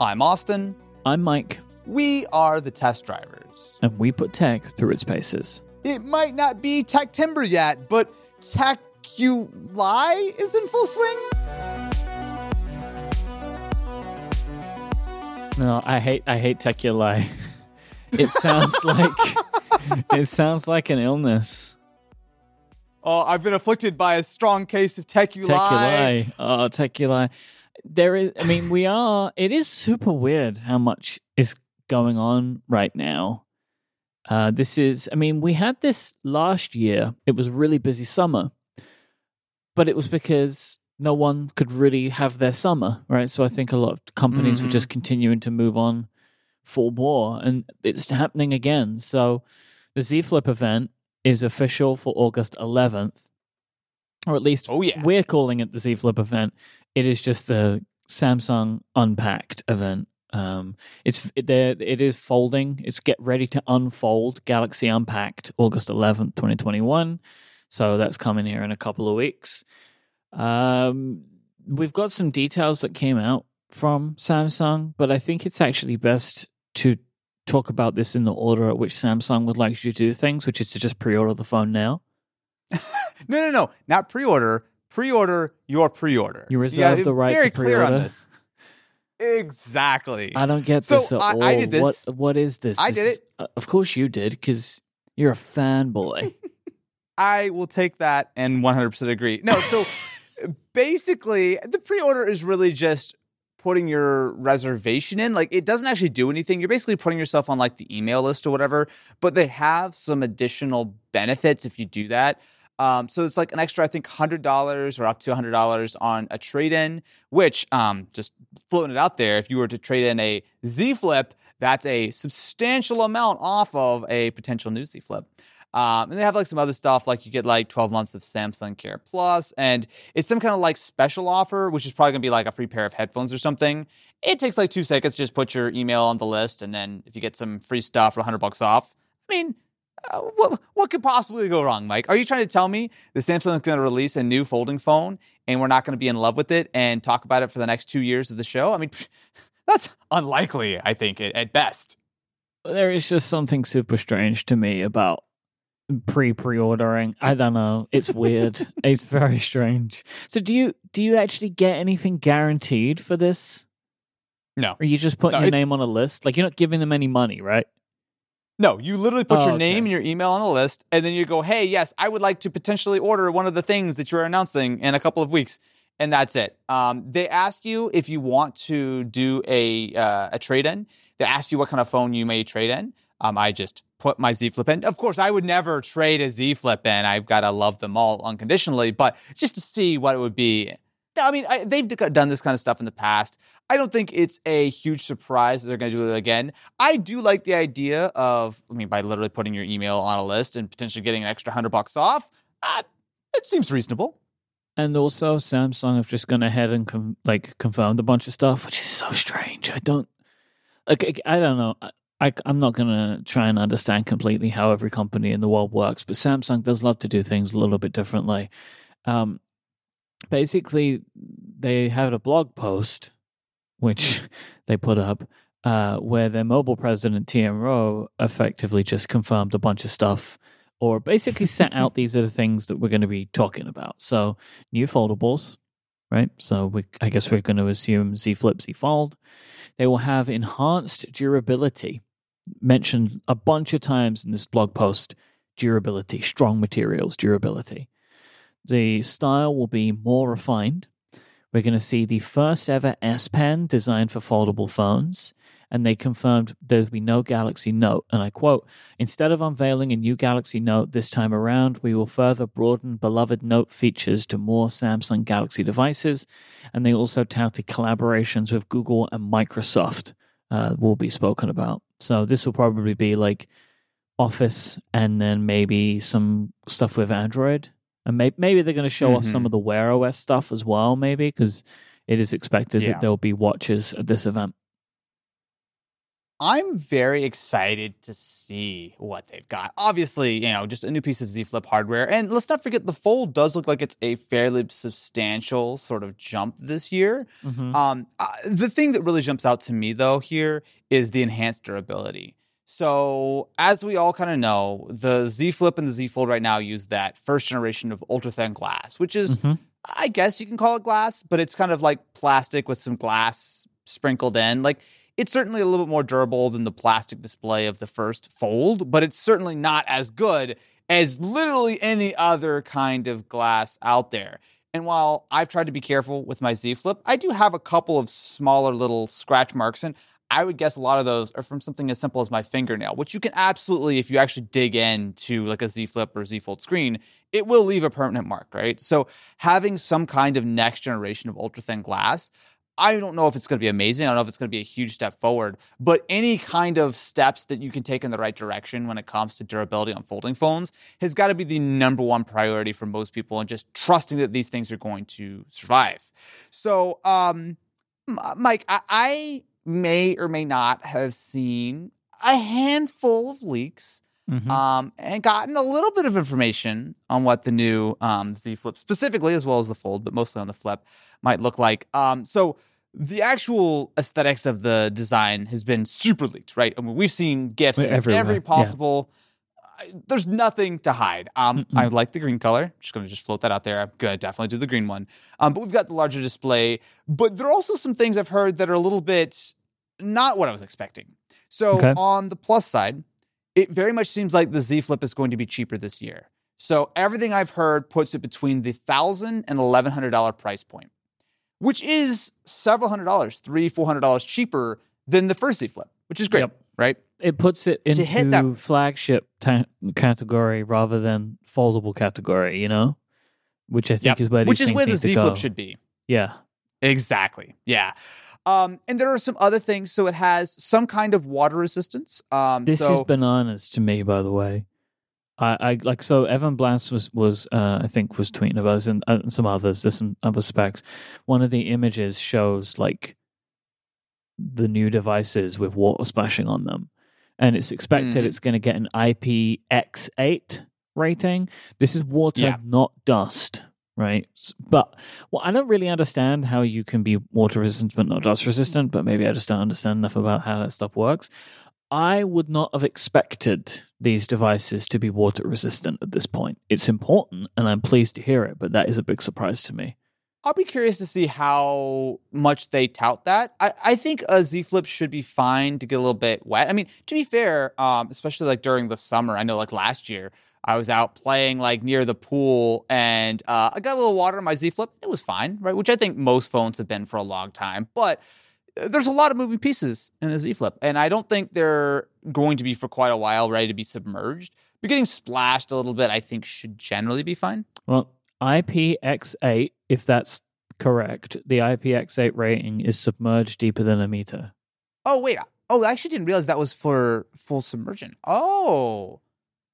I'm Austin. I'm Mike, We are the test drivers. and we put tech through its paces. It might not be Tech Timber yet, but Tech You Lie is in full swing. No, I hate I hate Teculai. It sounds like it sounds like an illness. Oh, I've been afflicted by a strong case of Lie. Teculai. Oh, Teculai. There is I mean, we are it is super weird how much is going on right now. Uh this is I mean, we had this last year. It was really busy summer. But it was because no one could really have their summer, right? So I think a lot of companies were Mhm. just continuing to move on full bore and it's happening again. So the Z Flip event is official for August 11th. Or at least Oh, yeah. we're calling it the Z Flip event. It is just a Samsung Unpacked event. Um, it's it, there. It is folding. It's get ready to unfold Galaxy Unpacked August 11th, 2021. So that's coming here in a couple of weeks. Um, we've got some details that came out from Samsung, but I think it's actually best to talk about this in the order at which Samsung would like you to do things, which is to just pre-order the phone now. No, no, no, not pre-order. Pre-order your pre-order. You reserve the right very to clear on pre-order? this. Exactly. I don't get So, this at I- all. I did this. What what is this? I This did is- uh, of course you did, because you're a fanboy. I will take that and 100% agree. No, so basically, the pre order is really just putting your reservation in. Like, it doesn't actually do anything. You're basically putting yourself on like the email list or whatever, but they have some additional benefits if you do that. Um, so it's like an extra, I think, hundred dollars or up to hundred dollars on a trade in. Which, um, just floating it out there, if you were to trade in a Z Flip, that's a substantial amount off of a potential new Z Flip. Um, and they have like some other stuff, like you get like 12 months of Samsung Care Plus, and it's some kind of like special offer, which is probably gonna be like a free pair of headphones or something. It takes like two seconds, just put your email on the list, and then if you get some free stuff for 100 bucks off, I mean, uh, what what could possibly go wrong, Mike? Are you trying to tell me that Samsung's going to release a new folding phone and we're not going to be in love with it and talk about it for the next two years of the show? I mean, that's unlikely. I think at, best. there is just something super strange to me about pre pre ordering. I don't know. It's weird. it's very strange. So do you do you actually get anything guaranteed for this? No. Or you just put No, your name on a list? Like you're not giving them any money, right? No, you literally put Oh, your okay. name and your email on a list, and then you go, "Hey, yes, I would like to potentially order one of the things that you're announcing in a couple of weeks," and that's it. Um, they ask you if you want to do a uh, a trade in. They ask you what kind of phone you may trade in. Um, I just put my Z Flip in. Of course, I would never trade a Z Flip in. I've got to love them all unconditionally, but just to see what it would be. I mean, I, they've done this kind of stuff in the past. I don't think it's a huge surprise that they're going to do it again. I do like the idea of, I mean, by literally putting your email on a list and potentially getting an extra hundred bucks off. Uh, it seems reasonable. And also, Samsung have just gone ahead and com- like confirmed a bunch of stuff, which is so strange. I don't like. I- don't know. I, I I'm not gonna try and understand completely how every company in the world works, but Samsung does love to do things a little bit differently. Um, basically, they had a blog post which they put up uh, where their mobile president TM Roh effectively just confirmed a bunch of stuff or basically set out these are the things that we're going to be talking about. So new foldables, right? So we, I guess we're going to assume Z Flip, Z Fold. They will have enhanced durability, mentioned a bunch of times in this blog post. Durability, strong materials, durability. The style will be more refined. We're going to see the first ever S Pen designed for foldable phones. And they confirmed there'll be no Galaxy Note. And I quote Instead of unveiling a new Galaxy Note this time around, we will further broaden beloved Note features to more Samsung Galaxy devices. And they also touted collaborations with Google and Microsoft uh, will be spoken about. So this will probably be like Office and then maybe some stuff with Android. And may- maybe they're going to show off some of the Wear OS stuff as well, maybe, because it is expected Yeah. that there'll be watches at this event. I'm very excited to see what they've got. Obviously, you know, just a new piece of Z Flip hardware. And let's not forget the Fold does look like it's a fairly substantial sort of jump this year. Mhm. Um, uh, the thing that really jumps out to me, though, here is the enhanced durability. So, as we all kind of know, the Z Flip and the Z Fold right now use that first generation of ultra thin glass, which is, Mhm. I guess you can call it glass, but it's kind of like plastic with some glass sprinkled in. Like, it's certainly a little bit more durable than the plastic display of the first Fold, but it's certainly not as good as literally any other kind of glass out there. And while I've tried to be careful with my Z Flip, I do have a couple of smaller little scratch marks. And I would guess a lot of those are from something as simple as my fingernail, which you can absolutely, if you actually dig into like a Z Flip or Z Fold screen, it will leave a permanent mark, right? So having some kind of next generation of ultra thin glass, I don't know if it's going to be amazing. I don't know if it's going to be a huge step forward, but any kind of steps that you can take in the right direction when it comes to durability on folding phones has got to be the number one priority for most people and just trusting that these things are going to survive. So, um, Mike, I, I may or may not have seen a handful of leaks Mhm. um, and gotten a little bit of information on what the new um, Z Flip, specifically as well as the Fold, but mostly on the Flip, might look like. Um, so the actual aesthetics of the design has been super leaked, right? I mean, we've seen gifs in every yeah. possible. I- There's nothing to hide. Um. I like the green color. Just gonna just float that out there. I'm gonna definitely do the green one. Um, but we've got the larger display. But there are also some things I've heard that are a little bit not what I was expecting. So Okay. on the plus side, it very much seems like the Z Flip is going to be cheaper this year. So everything I've heard puts it between the thousand and eleven hundred dollar price point, which is several hundred dollars, three four hundred dollars cheaper than the first Z Flip, which is great, Yep. right? It puts it into To hit that- flagship ta- category rather than foldable category, you know, which I think Yep. is where Which is where the Z. Flip should be. Yeah, Exactly. Yeah. Um, and there are some other things. So it has some kind of water resistance. Um, this so is bananas to me, by the way. I, I like so Evan Blass was was uh, I think was tweeting about this and, uh, some others. There's some other specs. One of the images shows like the new devices with water splashing on them, and it's expected Mhm. it's going to get an IPX8 rating. This is water, Yeah. not dust, right? But well, I don't really understand how you can be water resistant but not dust resistant. But maybe I just don't understand enough about how that stuff works. I would not have expected these devices to be water resistant at this point. It's important, and I'm pleased to hear it, but that is a big surprise to me. I'll be curious to see how much they tout that. I, I think a Z Flip should be fine to get a little bit wet. I mean, to be fair, um, especially like during the summer, I know like last year I was out playing like near the pool and uh, I got a little water on my Z Flip. It was fine, right? Which I think most phones have been for a long time. But uh, there's a lot of moving pieces in a Z Flip, and I don't think they're going to be for quite a while ready to be submerged. But getting splashed a little bit, I think, should generally be fine. Well, IPX8, if that's correct, the IPX8 rating is submerged deeper than a meter. Oh wait. Oh, I actually didn't realize that was for full submersion. Oh.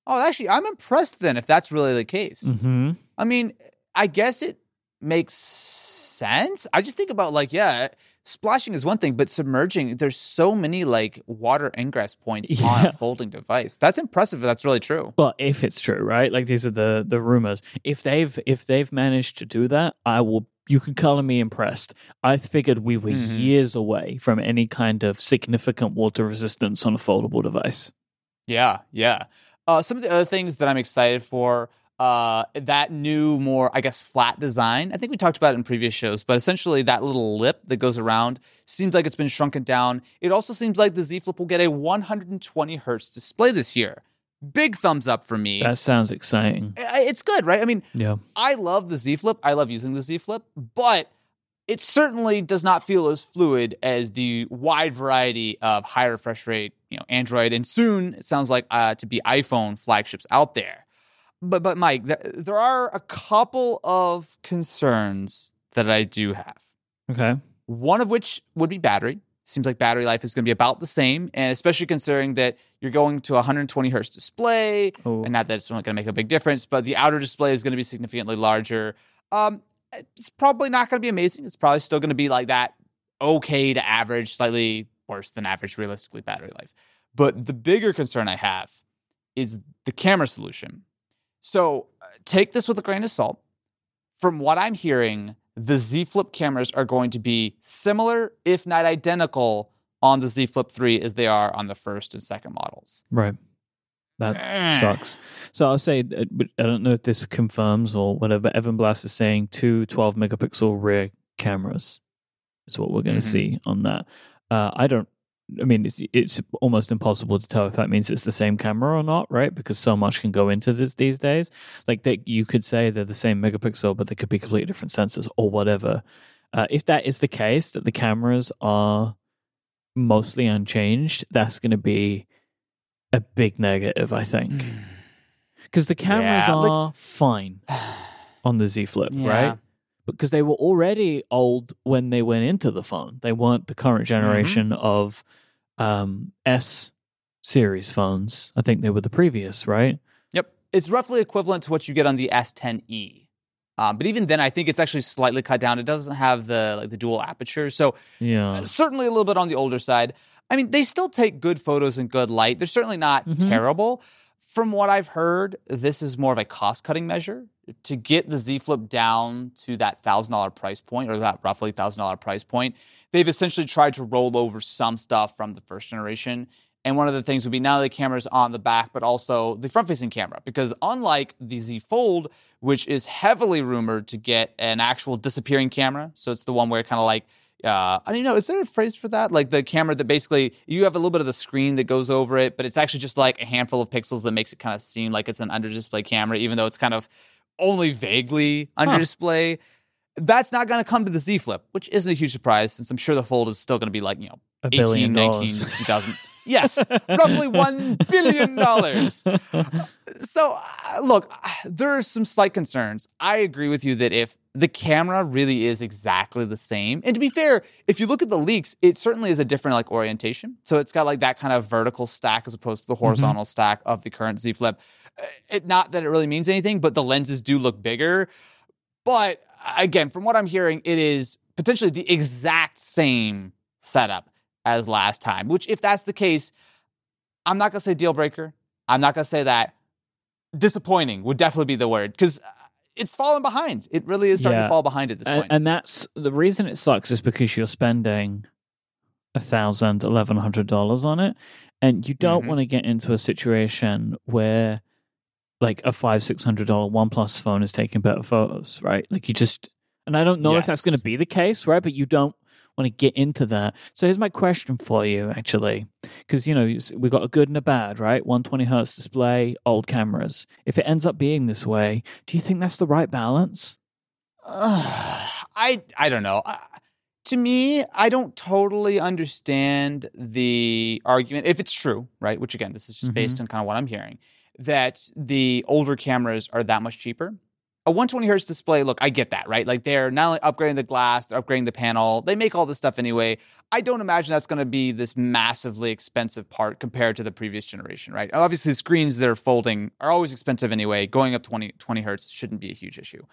Oh, actually, I'm impressed then if that's really the case. Mm-hmm. I mean, I guess it makes sense. I just think about like, yeah, splashing is one thing, but submerging, there's so many like water ingress points on a folding device. That's impressive if that's really true. Well, if it's true, right? Like these are the the rumors. If they've if they've managed to do that, I will. You can color me impressed. I figured we were Mhm. years away from any kind of significant water resistance on a foldable device. Yeah, yeah. Uh, some of the other things that I'm excited for, uh, that new, more I guess flat design. I think we talked about it in previous shows, but essentially that little lip that goes around seems like it's been shrunken down. It also seems like the Z Flip will get a 120 hertz display this year. Big thumbs up for me. That sounds exciting. It's good, right? I mean, Yeah. I love the Z Flip. I love using the Z Flip, but it certainly does not feel as fluid as the wide variety of high refresh rate, you know, Android and soon it sounds like uh, to be iPhone flagships out there. But but Mike, th- there are a couple of concerns that I do have. Okay. One of which would be battery. Seems like battery life is going to be about the same, and especially considering that you're going to a 120 hertz display, Oh. and not that it's not going to make a big difference, but the outer display is going to be significantly larger. Um, it's probably not going to be amazing. It's probably still going to be like that okay to average, slightly worse than average realistically battery life. But the bigger concern I have is the camera solution. So uh, take this with a grain of salt. From what I'm hearing, the Z Flip cameras are going to be similar, if not identical, on the Z Flip 3 as they are on the first and second models. Right. That Eh. sucks. So I'll say, uh, I don't know if this confirms or whatever. Evan Blass is saying two 12 megapixel rear cameras is what we're going to Mhm. see on that. Uh, I don't. I mean, it's it's almost impossible to tell if that means it's the same camera or not, right? Because so much can go into this these days. Like they, you could say they're the same megapixel, but they could be completely different sensors or whatever. Uh, if that is the case, that the cameras are mostly unchanged, that's going to be a big negative, I think, because the cameras Yeah, like- are fine on the Z Flip, Yeah. right? Because they were already old when they went into the phone. They weren't the current Mm-hmm. generation of um, S series phones. I think they were the previous, right? Yep. It's roughly equivalent to what you get on the S10e. Um, but even then, I think it's actually slightly cut down. It doesn't have the like the dual aperture, so Yeah. certainly a little bit on the older side. I mean, they still take good photos in good light. They're certainly not Mhm. terrible. From what I've heard, this is more of a cost cutting measure to get the Z Flip down to that thousand dollar price point or that roughly thousand dollar price point. They've essentially tried to roll over some stuff from the first generation. And one of the things would be not only the cameras on the back, but also the front facing camera. Because unlike the Z Fold, which is heavily rumored to get an actual disappearing camera, so it's the one where kind of like uh, I don't know. Is there a phrase for that? Like the camera that basically you have a little bit of the screen that goes over it, but it's actually just like a handful of pixels that makes it kind of seem like it's an under display camera, even though it's kind of only vaguely under Huh. display. That's not going to come to the Z Flip, which isn't a huge surprise since I'm sure the Fold is still going to be like, you know, A 18, billion 19, dollars. 2000. Yes, roughly $1 billion. So, uh, look, there are some slight concerns. I agree with you that if the camera really is exactly the same, and to be fair, if you look at the leaks, it certainly is a different like orientation. So it's got like that kind of vertical stack as opposed to the horizontal stack of the current Z Flip. Uh, It not that it really means anything, but the lenses do look bigger. But uh, again, from what I'm hearing, it is potentially the exact same setup as last time. Which, if that's the case, I'm not gonna say deal breaker. I'm not gonna say that. Disappointing would definitely be the word because it's fallen behind. It really is starting Yeah. to fall behind at this and, point. and that's the reason it sucks is because you're spending a thousand, eleven hundred dollars on it, and you don't Mhm. want to get into a situation where like a five, six hundred dollar OnePlus phone is taking better photos, right? Like you just, and I don't know if that's going to be the case, right? But you don't want to get into that. So here's my question for you, actually, because you know you s- we got a good and a bad, right? One twenty hertz display, old cameras. If it ends up being this way, do you think that's the right balance? I I don't know. Uh, to me, I don't totally understand the argument if it's true, right? Which again, this is just based on kind of what I'm hearing that the older cameras are that much cheaper. A 120 hertz display, look, I get that, right? Like they're not only upgrading the glass, they're upgrading the panel. They make all this stuff anyway. I don't imagine that's going to be this massively expensive part compared to the previous generation, right? Obviously, screens that are folding are always expensive anyway. Going up 20, 20 hertz shouldn't be a huge issue.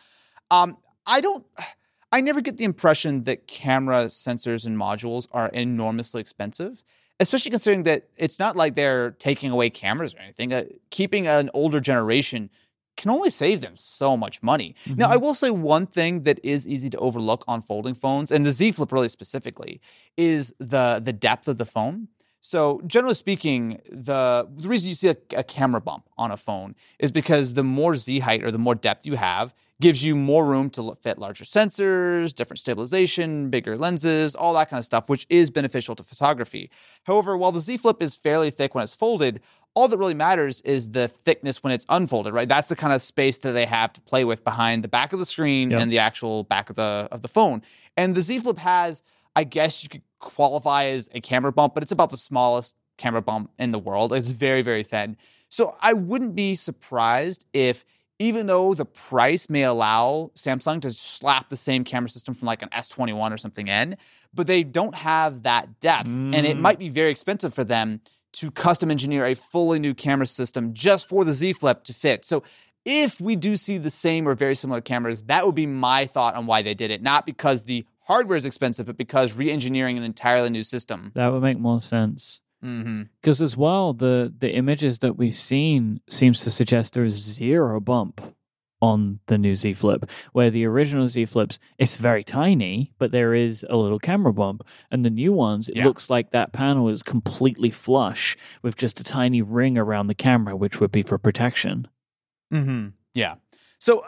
Um, I don't. I never get the impression that camera sensors and modules are enormously expensive, especially considering that it's not like they're taking away cameras or anything. Uh, keeping an older generation can only save them so much money. Now, I mm-hmm. will say one thing that is easy to overlook on folding phones, and the Z Flip really specifically, is the the depth of the phone. So, generally speaking, the the reason you see a, a camera bump on a phone is because the more Z height or the more depth you have gives you more room to fit larger sensors, different stabilization, bigger lenses, all that kind of stuff, which is beneficial to photography. However, while the Z Flip is fairly thick when it's folded, all that really matters is the thickness when it's unfolded, right? That's the kind of space that they have to play with behind the back of the screen Yep. and the actual back of the of the phone. And the Z Flip has, I guess you could qualify as a camera bump, but it's about the smallest camera bump in the world. It's very, very thin. So I wouldn't be surprised if even though the price may allow Samsung to slap the same camera system from like an S21 or something in, but they don't have that depth. And it Mm. might be very expensive for them to custom engineer a fully new camera system just for the Z Flip to fit. So if we do see the same or very similar cameras, that would be my thought on why they did it, not because the hardware is expensive, but because re-engineering an entirely new system. That would make more sense. Mm-hmm. Because as well, the the images that we've seen seems to suggest there is zero bump on the new Z Flip, where the original Z Flips it's very tiny, but there is a little camera bump, and the new ones it Yeah. looks like that panel is completely flush with just a tiny ring around the camera, which would be for protection. Mm-hmm. Yeah. So, uh,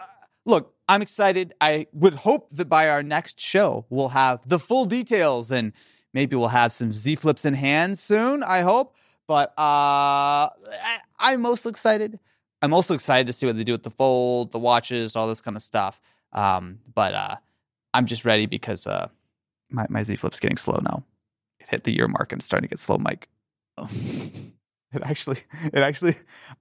look, I'm excited. I would hope that by our next show, we'll have the full details and maybe we'll have some Z flips in hand soon. I hope. But uh, I- I'm most excited. I'm also excited to see what they do with the fold, the watches, all this kind of stuff. Um, but uh, I'm just ready because uh, my, my Z flip's getting slow now. It hit the year mark and it's starting to get slow, Mike. It actually, it actually,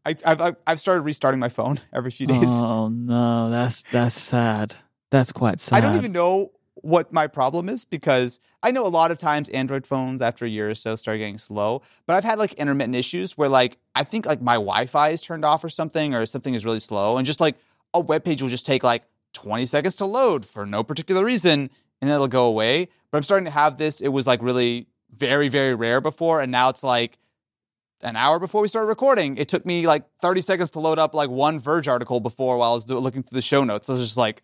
I, I've, I've- I've started restarting my phone every few days. oh no, that's that's sad. That's quite sad. I don't even know what my problem is because I know a lot of times Android phones after a year or so start getting slow, but I've had like intermittent issues where like I think like my Wi-Fi is turned off or something or something is really slow and just like a web page will just take like 20 seconds to load for no particular reason and then it'll go away. But I'm starting to have this. It was like really very very rare before and now it's like an hour before we started recording, it took me like 30 seconds to load up like one Verge article before while I was looking through the show notes. I was just like,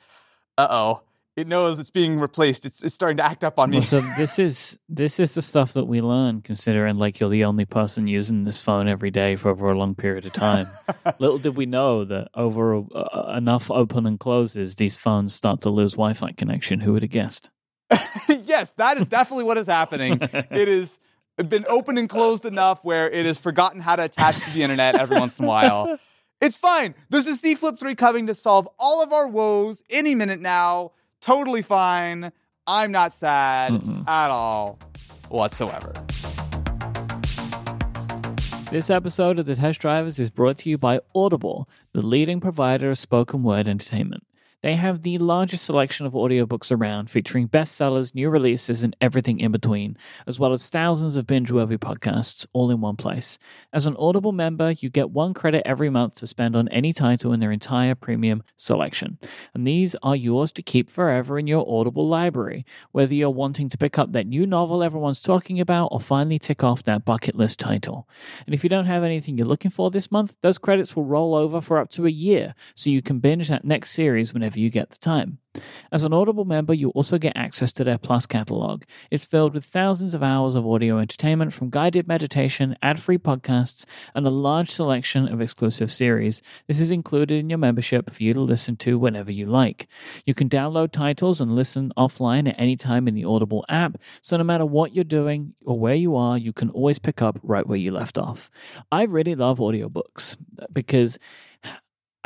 uh oh, it knows it's being replaced. It's, it's starting to act up on me. Well, so this is this is the stuff that we learn considering like you're the only person using this phone every day for over a long period of time little did we know that over uh, enough open and closes these phones start to lose wi-fi connection who would have guessed yes, that is definitely what is happening. It has been open and closed enough where it has forgotten how to attach to the internet every once in a while. It's fine. There's a Z Flip 3 coming to solve all of our woes any minute now. Totally fine. I'm not sad Mm-mm. at all whatsoever. This episode of The Test Drivers is brought to you by Audible, the leading provider of spoken word entertainment. They have the largest selection of audiobooks around, featuring bestsellers, new releases, and everything in between, as well as thousands of binge worthy podcasts all in one place. As an Audible member, you get one credit every month to spend on any title in their entire premium selection. And these are yours to keep forever in your Audible library, whether you're wanting to pick up that new novel everyone's talking about or finally tick off that bucket list title. And if you don't have anything you're looking for this month, those credits will roll over for up to a year, so you can binge that next series whenever you get the time. As an Audible member, you also get access to their Plus catalog. It's filled with thousands of hours of audio entertainment from guided meditation, ad free podcasts, and a large selection of exclusive series. This is included in your membership for you to listen to whenever you like. You can download titles and listen offline at any time in the Audible app, so no matter what you're doing or where you are, you can always pick up right where you left off. I really love audiobooks because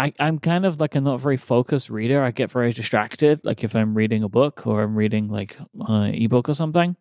I, I'm kind of like a not very focused reader. I get very distracted, like if I'm reading a book or I'm reading like an ebook or something.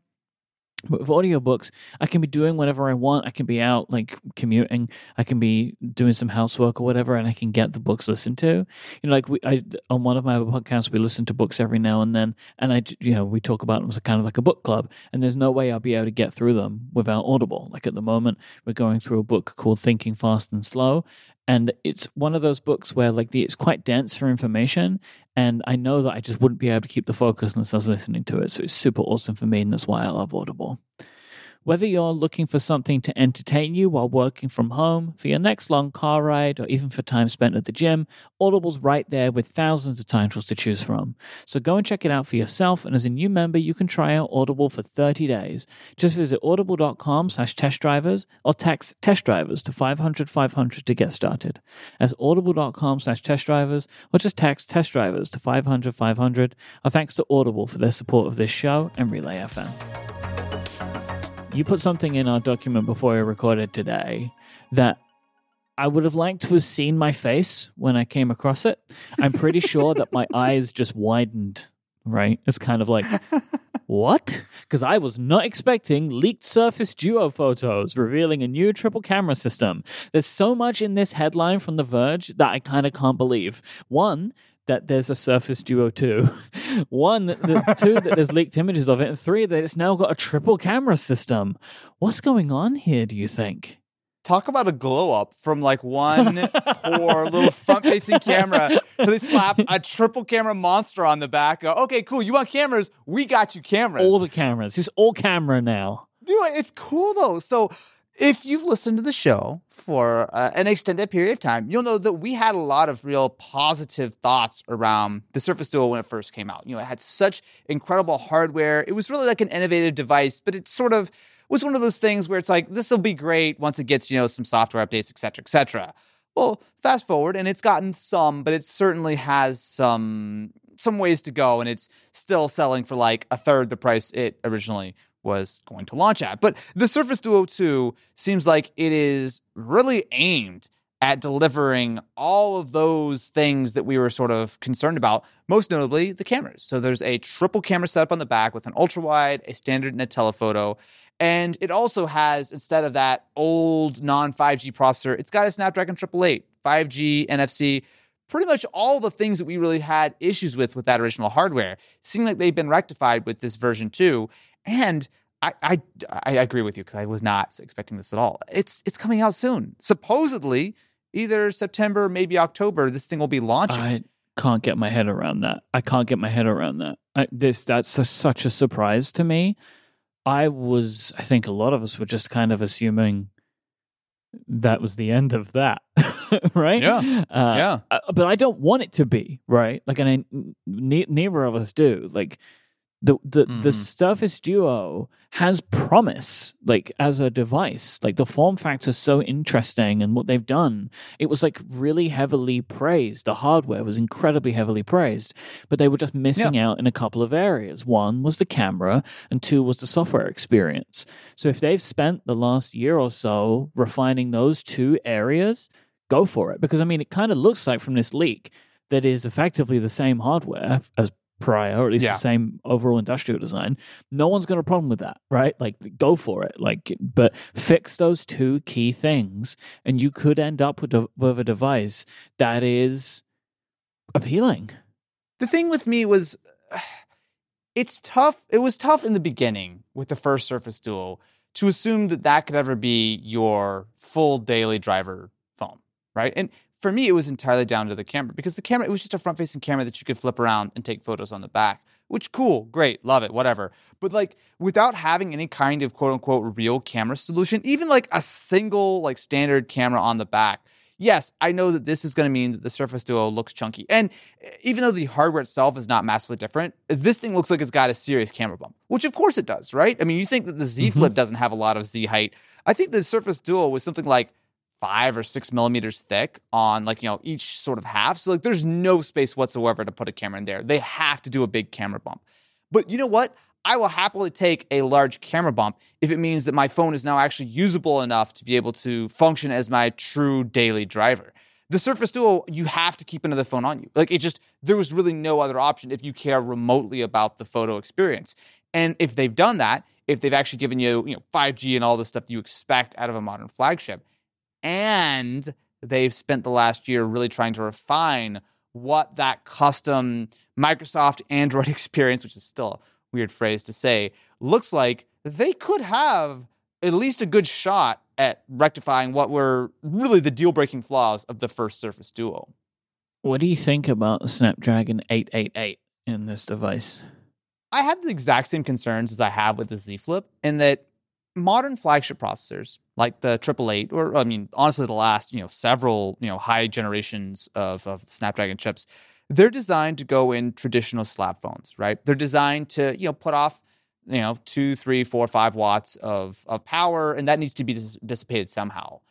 But with audiobooks, I can be doing whatever I want. I can be out like commuting. I can be doing some housework or whatever, and I can get the books listened to. You know, like we, I on one of my podcasts, we listen to books every now and then, and I, you know, we talk about them as kind of like a book club. And there's no way I'll be able to get through them without Audible. Like at the moment, we're going through a book called Thinking Fast and Slow, and it's one of those books where like the, it's quite dense for information and i know that i just wouldn't be able to keep the focus unless i was listening to it. So it's super awesome for me and that's why i love audible whether you're looking for something to entertain you while working from home, for your next long car ride, or even for time spent at the gym, Audible's right there with thousands of titles to choose from. So go and check it out for yourself, and as a new member, you can try out Audible for 30 days. Just visit audible.com slash test drivers or text test drivers to 500 500 to get started. That's audible.com slash test drivers or just text test drivers to 500 500. Our thanks to Audible for their support of this show and Relay FM. You put something in our document before I recorded today that I would have liked to have seen my face when I came across it. I'm pretty sure that my eyes just widened, right? It's kind of like, what? Because I was not expecting leaked Surface Duo photos revealing a new triple camera system. There's so much in this headline from The Verge that I kind of can't believe. One, that there's a Surface Duo 2. One, the two, that there's leaked images of it. And three, that it's now got a triple camera system. What's going on here, do you think? talk about a glow up from like one poor little front facing camera to they slap a triple camera monster on the back. Go, okay, cool. You want cameras? We got you cameras. All the cameras. It's all camera now. Dude, it's cool though. So if you've listened to the show for uh, an extended period of time, you'll know that we had a lot of real positive thoughts around the Surface Duo when it first came out. You know, it had such incredible hardware. It was really like an innovative device, but it sort of was one of those things where it's like, this will be great once it gets, you know, some software updates, et cetera, et cetera. Well, fast forward, and it's gotten some, but it certainly has some some ways to go, and it's still selling for like a third the price it originally was going to launch at. But the Surface Duo 2 seems like it is really aimed at delivering all of those things that we were sort of concerned about, most notably the cameras. So there's a triple camera setup on the back with an ultra wide, a standard, and a telephoto. And it also has, instead of that old non 5G processor, it's got a Snapdragon 888, 5G, NFC, pretty much all the things that we really had issues with with that original hardware seem like they've been rectified with this version 2. And I, I, I agree with you because I was not expecting this at all. It's it's coming out soon. Supposedly, either September, maybe October, this thing will be launching. I can't get my head around that. I can't get my head around that. I, this that's a, such a surprise to me. I was, I think, a lot of us were just kind of assuming that was the end of that, right? Yeah, uh, yeah. Uh, but I don't want it to be right. Like, and I, neither of us do. Like, the the mm-hmm. the Surface Duo has promise like as a device. Like the form factor is so interesting and what they've done it was like really heavily praised. The hardware was incredibly heavily praised but they were just missing yeah. out in a couple of areas. One was the camera and two was the software experience. So if they've spent the last year or so refining those two areas go for it. Because i mean it kind of looks like from this leak that is effectively the same hardware as prior, or at least yeah. the same overall industrial design, no one's got a problem with that, right? Like, go for it. Like, but fix those two key things, and you could end up with a, with a device that is appealing. The thing with me was, it's tough. It was tough in the beginning with the first Surface Duo to assume that that could ever be your full daily driver phone, right? And for me, it was entirely down to the camera because the camera, it was just a front facing camera that you could flip around and take photos on the back, which cool, great, love it, whatever. But like without having any kind of quote unquote real camera solution, even like a single like standard camera on the back, yes, I know that this is going to mean that the Surface Duo looks chunky. And even though the hardware itself is not massively different, this thing looks like it's got a serious camera bump, which of course it does, right? I mean, you think that the Z Flip mm-hmm. doesn't have a lot of Z height. I think the Surface Duo was something like five or six millimeters thick on like you know each sort of half. So like there's no space whatsoever to put a camera in there. They have to do a big camera bump. But you know what? I will happily take a large camera bump if it means that my phone is now actually usable enough to be able to function as my true daily driver. The surface duo you have to keep another phone on you. Like it just there was really no other option if you care remotely about the photo experience. And if they've done that if they've actually given you you know 5g and all the stuff that you expect out of a modern flagship and they've spent the last year really trying to refine what that custom Microsoft Android experience, which is still a weird phrase to say, looks like, they could have at least a good shot at rectifying what were really the deal breaking flaws of the first Surface Duo. What do you think about the Snapdragon 888 in this device? I have the exact same concerns as I have with the Z Flip in that modern flagship processors like the 888 or I mean honestly the last, you know, several, you know, high generations of, of Snapdragon chips, they're designed to go in traditional slab phones, right? They're designed to, you know, put off, you know, two, three, four, five watts of, of power, and that needs to be dis- dissipated somehow.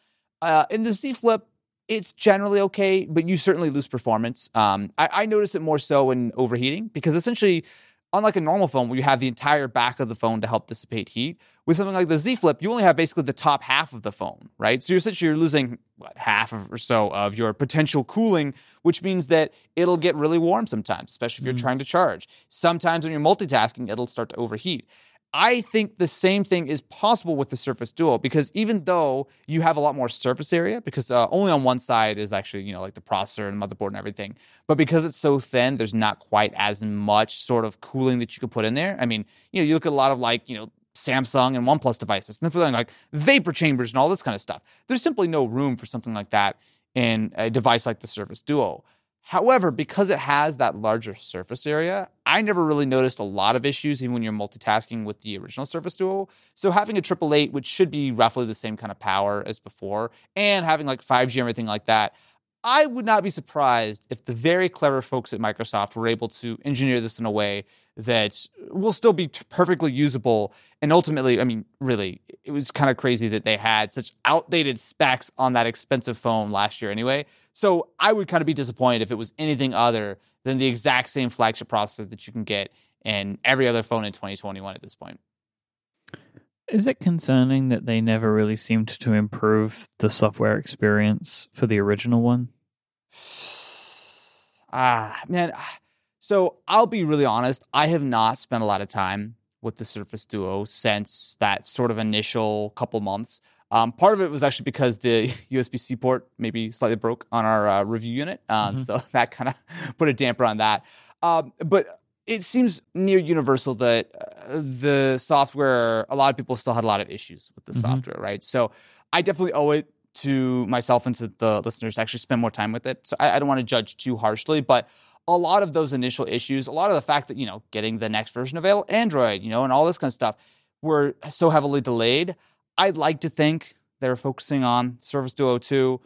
Uh, in the Z Flip, it's generally okay, but you certainly lose performance. Um, I, I notice it more so in overheating because essentially unlike a normal phone where you have the entire back of the phone to help dissipate heat, with something like the Z Flip, you only have basically the top half of the phone, right? So you're essentially you're losing what, half or so of your potential cooling, which means that it'll get really warm sometimes, especially if you're mm-hmm. trying to charge. Sometimes when you're multitasking, it'll start to overheat. I think the same thing is possible with the Surface Duo because even though you have a lot more surface area, because uh, only on one side is actually, you know, like the processor and motherboard and everything, but because it's so thin, there's not quite as much sort of cooling that you could put in there. I mean, you know, you look at a lot of like, you know, Samsung and OnePlus devices. And they're putting like vapor chambers and all this kind of stuff. There's simply no room for something like that in a device like the Surface Duo. However, because it has that larger surface area, I never really noticed a lot of issues, even when you're multitasking with the original Surface Duo. So having a triple eight, which should be roughly the same kind of power as before, and having like 5G and everything like that, I would not be surprised if the very clever folks at Microsoft were able to engineer this in a way that will still be perfectly usable. And ultimately, I mean, really, it was kind of crazy that they had such outdated specs on that expensive phone last year anyway. So I would kind of be disappointed if it was anything other than the exact same flagship processor that you can get in every other phone in 2021 at this point. Is it concerning that they never really seemed to improve the software experience for the original one? Ah, man. So I'll be really honest. I have not spent a lot of time with the Surface Duo since that sort of initial couple months. Um, part of it was actually because the USB C port maybe slightly broke on our uh, review unit. Um, mm-hmm. So that kind of put a damper on that. Um, but it seems near universal that uh, the software, a lot of people still had a lot of issues with the mm-hmm. software, right? So I definitely owe it to myself and to the listeners to actually spend more time with it. So I, I don't want to judge too harshly, but a lot of those initial issues, a lot of the fact that, you know, getting the next version of Android, you know, and all this kind of stuff were so heavily delayed. I'd like to think they're focusing on Surface Duo 2,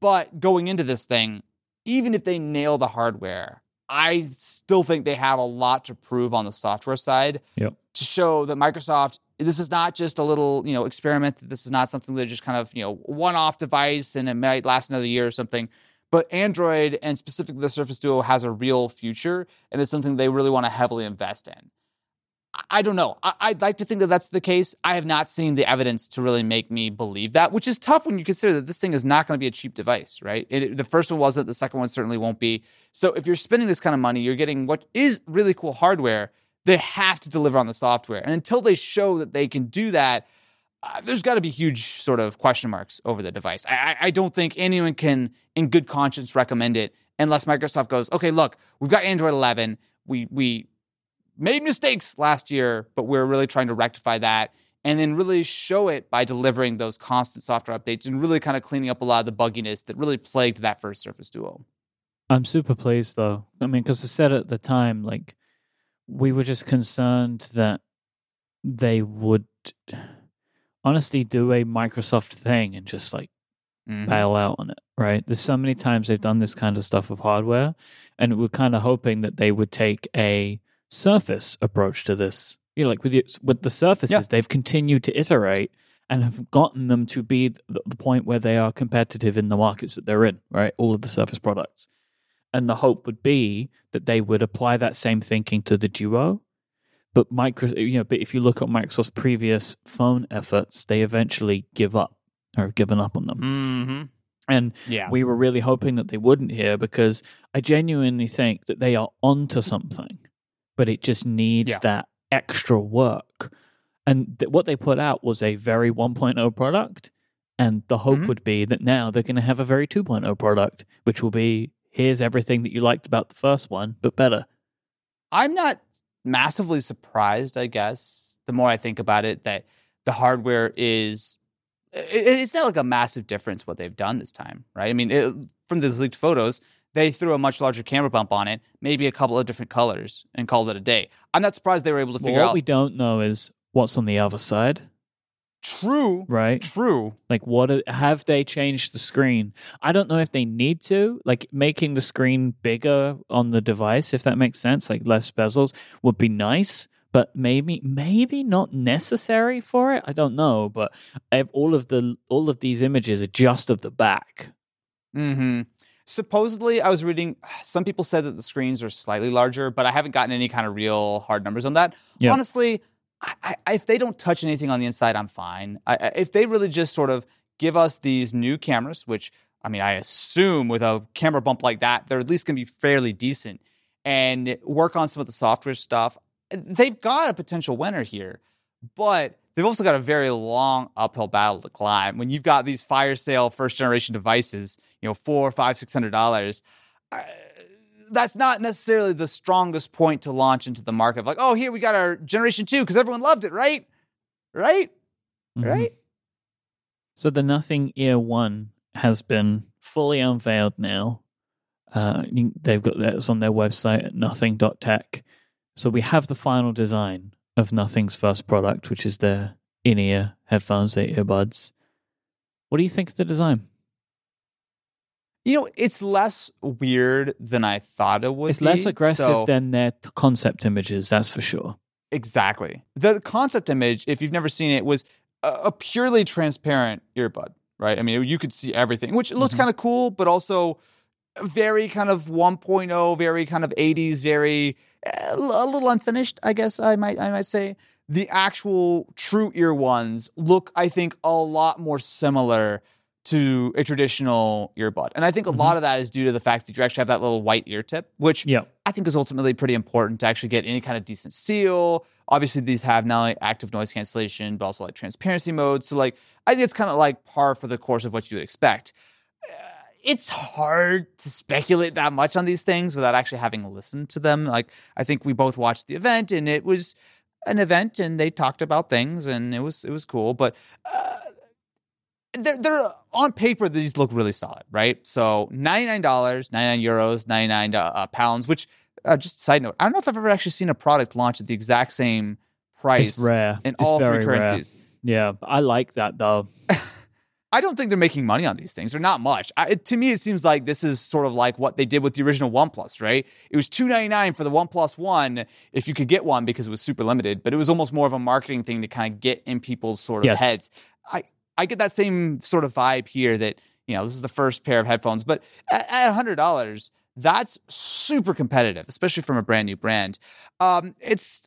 but going into this thing, even if they nail the hardware, I still think they have a lot to prove on the software side yep. to show that Microsoft this is not just a little you know experiment. This is not something that just kind of you know one off device and it might last another year or something. But Android and specifically the Surface Duo has a real future and it's something they really want to heavily invest in. I don't know. I, would like to think that that's the case. I have not seen the evidence to really make me believe that, which is tough when you consider that this thing is not going to be a cheap device, right? It, the first one wasn't. The second one certainly won't be. So if you're spending this kind of money, you're getting what is really cool hardware. They have to deliver on the software, and until they show that they can do that, uh, there's got to be huge sort of question marks over the device. I, I don't think anyone can, in good conscience, recommend it unless Microsoft goes, okay, look, we've got Android 11. We we made mistakes last year, but we're really trying to rectify that and then really show it by delivering those constant software updates and really kind of cleaning up a lot of the bugginess that really plagued that first Surface Duo. I'm super pleased though. I mean, because I said at the time, like, we were just concerned that they would honestly do a Microsoft thing and just like mm-hmm. bail out on it, right? There's so many times they've done this kind of stuff with hardware, and we're kind of hoping that they would take a Surface approach to this. You know, like with the, with the surfaces, yeah. they've continued to iterate and have gotten them to be the, point where they are competitive in the markets that they're in. Right, all of the Surface products, and the hope would be that they would apply that same thinking to the Duo but micro, you know, but if you look at Microsoft's previous phone efforts, they eventually give up or have given up on them. Mm-hmm. And yeah. we were really hoping that they wouldn't here because I genuinely think that they are onto something, but it just needs yeah. that extra work. And th- what they put out was a very 1.0 product. And the hope mm-hmm. would be that now they're going to have a very 2.0 product, which will be here's everything that you liked about the first one, but better. I'm not massively surprised, I guess, the more I think about it, that the hardware is. it's not like a massive difference what they've done this time, right? I mean, it, from these leaked photos, they threw a much larger camera bump on it, maybe a couple of different colors, and called it a day. I'm not surprised they were able to figure well, what out. What we don't know is what's on the other side. True. Right. True. Like, what have they changed the screen? I don't know if they need to. Like, making the screen bigger on the device, if that makes sense, like less bezels, would be nice. But maybe, maybe not necessary for it. I don't know. But all of the all of these images are just of the back. Hmm. Supposedly, I was reading. Some people said that the screens are slightly larger, but I haven't gotten any kind of real hard numbers on that. Yep. Honestly, I, I, if they don't touch anything on the inside, I'm fine. I, if they really just sort of give us these new cameras, which I mean, I assume with a camera bump like that, they're at least going to be fairly decent, and work on some of the software stuff, they've got a potential winner here. But they've also got a very long uphill battle to climb. When you've got these fire sale first generation devices, you know, four, five, six hundred dollars that's not necessarily the strongest point to launch into the market. Like, oh, here we got our generation two because everyone loved it, right? right? Mhm. Right? So the Nothing Ear One has been fully unveiled now. Uh, they've got that it's on their website at nothing.tech. So we have the final design of Nothing's first product, which is their in-ear headphones, their earbuds. What do you think of the design? You know, it's less weird than I thought it would it's be. less aggressive so- than their concept images, that's for sure. Exactly. The concept image, if you've never seen it, was a, a purely transparent earbud, right? I mean, you could see everything, which looked Mhm. kind of cool, but also very kind of 1.0, very kind of 80s, very eh, a little unfinished, I guess I might I might say. The actual true ear ones look, I think, a lot more similar to a traditional earbud. And I think a Mhm. lot of that is due to the fact that you actually have that little white ear tip, which Yeah. I think is ultimately pretty important to actually get any kind of decent seal. Obviously, these have not only active noise cancellation, but also like transparency mode. So, like, I think it's kind of like par for the course of what you would expect. Uh, It's hard to speculate that much on these things without actually having listened to them. Like, I think we both watched the event, and it was an event, and they talked about things, and it was it was cool. But uh, they're, they're on paper these look really solid right so $99 99 euros 99 uh, pounds which uh, just a side note i don't know if i've ever actually seen a product launch at the exact same price It's rare. in it's all three very rare. currencies Yeah, I like that though. i don't think they're making money on these things. Or not much. I, it- to me it seems like this is sort of like what they did with the original oneplus right? It was 299 for the oneplus one if you could get one because it was super limited but it was almost more of a marketing thing to kind of get in people's sort of Yes. heads. I i get that same sort of vibe here that you know this is the first pair of headphones but at, at $100 that's super competitive especially from a brand new brand. Um it's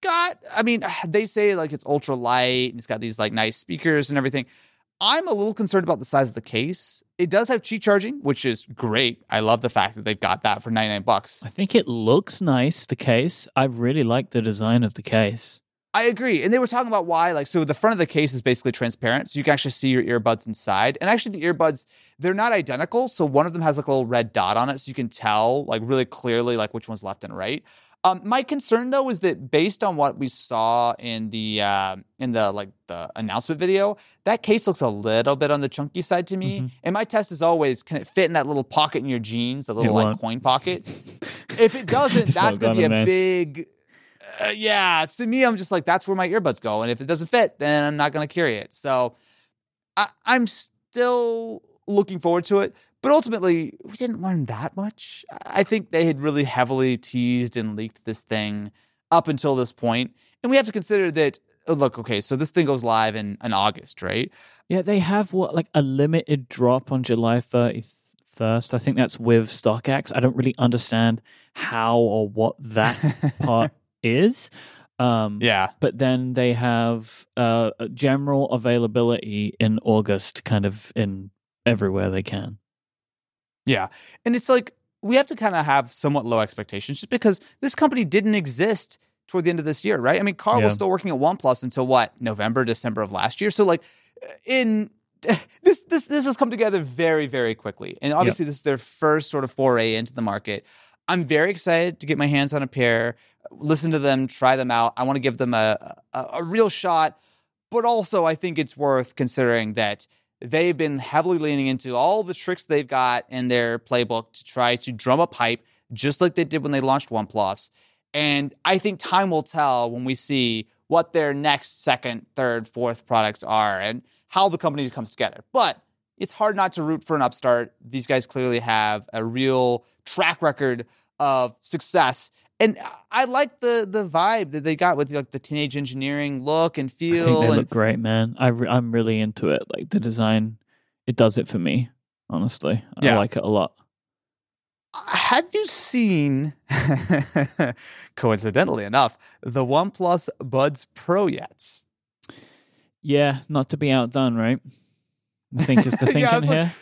got i mean they say like it's ultra light and it's got these like nice speakers and everything i'm a little concerned about the size of the case it does have qi charging which is great i love the fact that they've got that for 99 bucks I think it looks nice, the case. I really like the design of the case. I agree. And they were talking about why, like, so the front of the case is basically transparent. So you can actually see your earbuds inside. And actually, the earbuds, they're not identical. So one of them has like a little red dot on it. So you can tell, like, really clearly, like, which one's left and right. Um, my concern though is that based on what we saw in the uh, in the like the announcement video, that case looks a little bit on the chunky side to me. Mhm. And my test is always, can it fit in that little pocket in your jeans, the little like coin pocket? If it doesn't, that's gonna be a man. big. Uh, yeah, to me, I'm just like that's where my earbuds go, and if it doesn't fit, then I'm not gonna carry it. So I, I'm still looking forward to it, but ultimately, we didn't learn that much. I think they had really heavily teased and leaked this thing up until this point. and we have to consider that. oh, Look, okay, so this thing goes live in, in August, right? Yeah, they have what like a limited drop on July thirty first. I think that's with StockX. I don't really understand how or what that part is. Um, yeah, but then they have uh, a general availability in August, kind of in everywhere they can. Yeah. And it's like we have to kind of have somewhat low expectations just because this company didn't exist toward the end of this year, right? I mean, Carl Yeah. was still working at OnePlus until what, November, December of last year. So like uh, in this this this has come together very very quickly. And obviously this is their first sort of foray into the market. I'm very excited to get my hands on a pair, listen to them, try them out. I want to give them a, a a real shot, but also I think it's worth considering that they've been heavily leaning into all the tricks they've got in their playbook to try to drum up hype, just like they did when they launched OnePlus. And I think time will tell when we see what their next, second, third, fourth products are and how the company comes together. But it's hard not to root for an upstart. These guys clearly have a real track record of success. And I like the the vibe that they got with like the teenage engineering look and I feel. think they and look great, man. I re- I'm really into it. Like the design, it does it for me. Honestly, I Yeah. like it a lot. Have you seen, coincidentally enough, the OnePlus Buds Pro yet? Yeah, not to be outdone, right? I think is the thinking Yeah, it's like- here.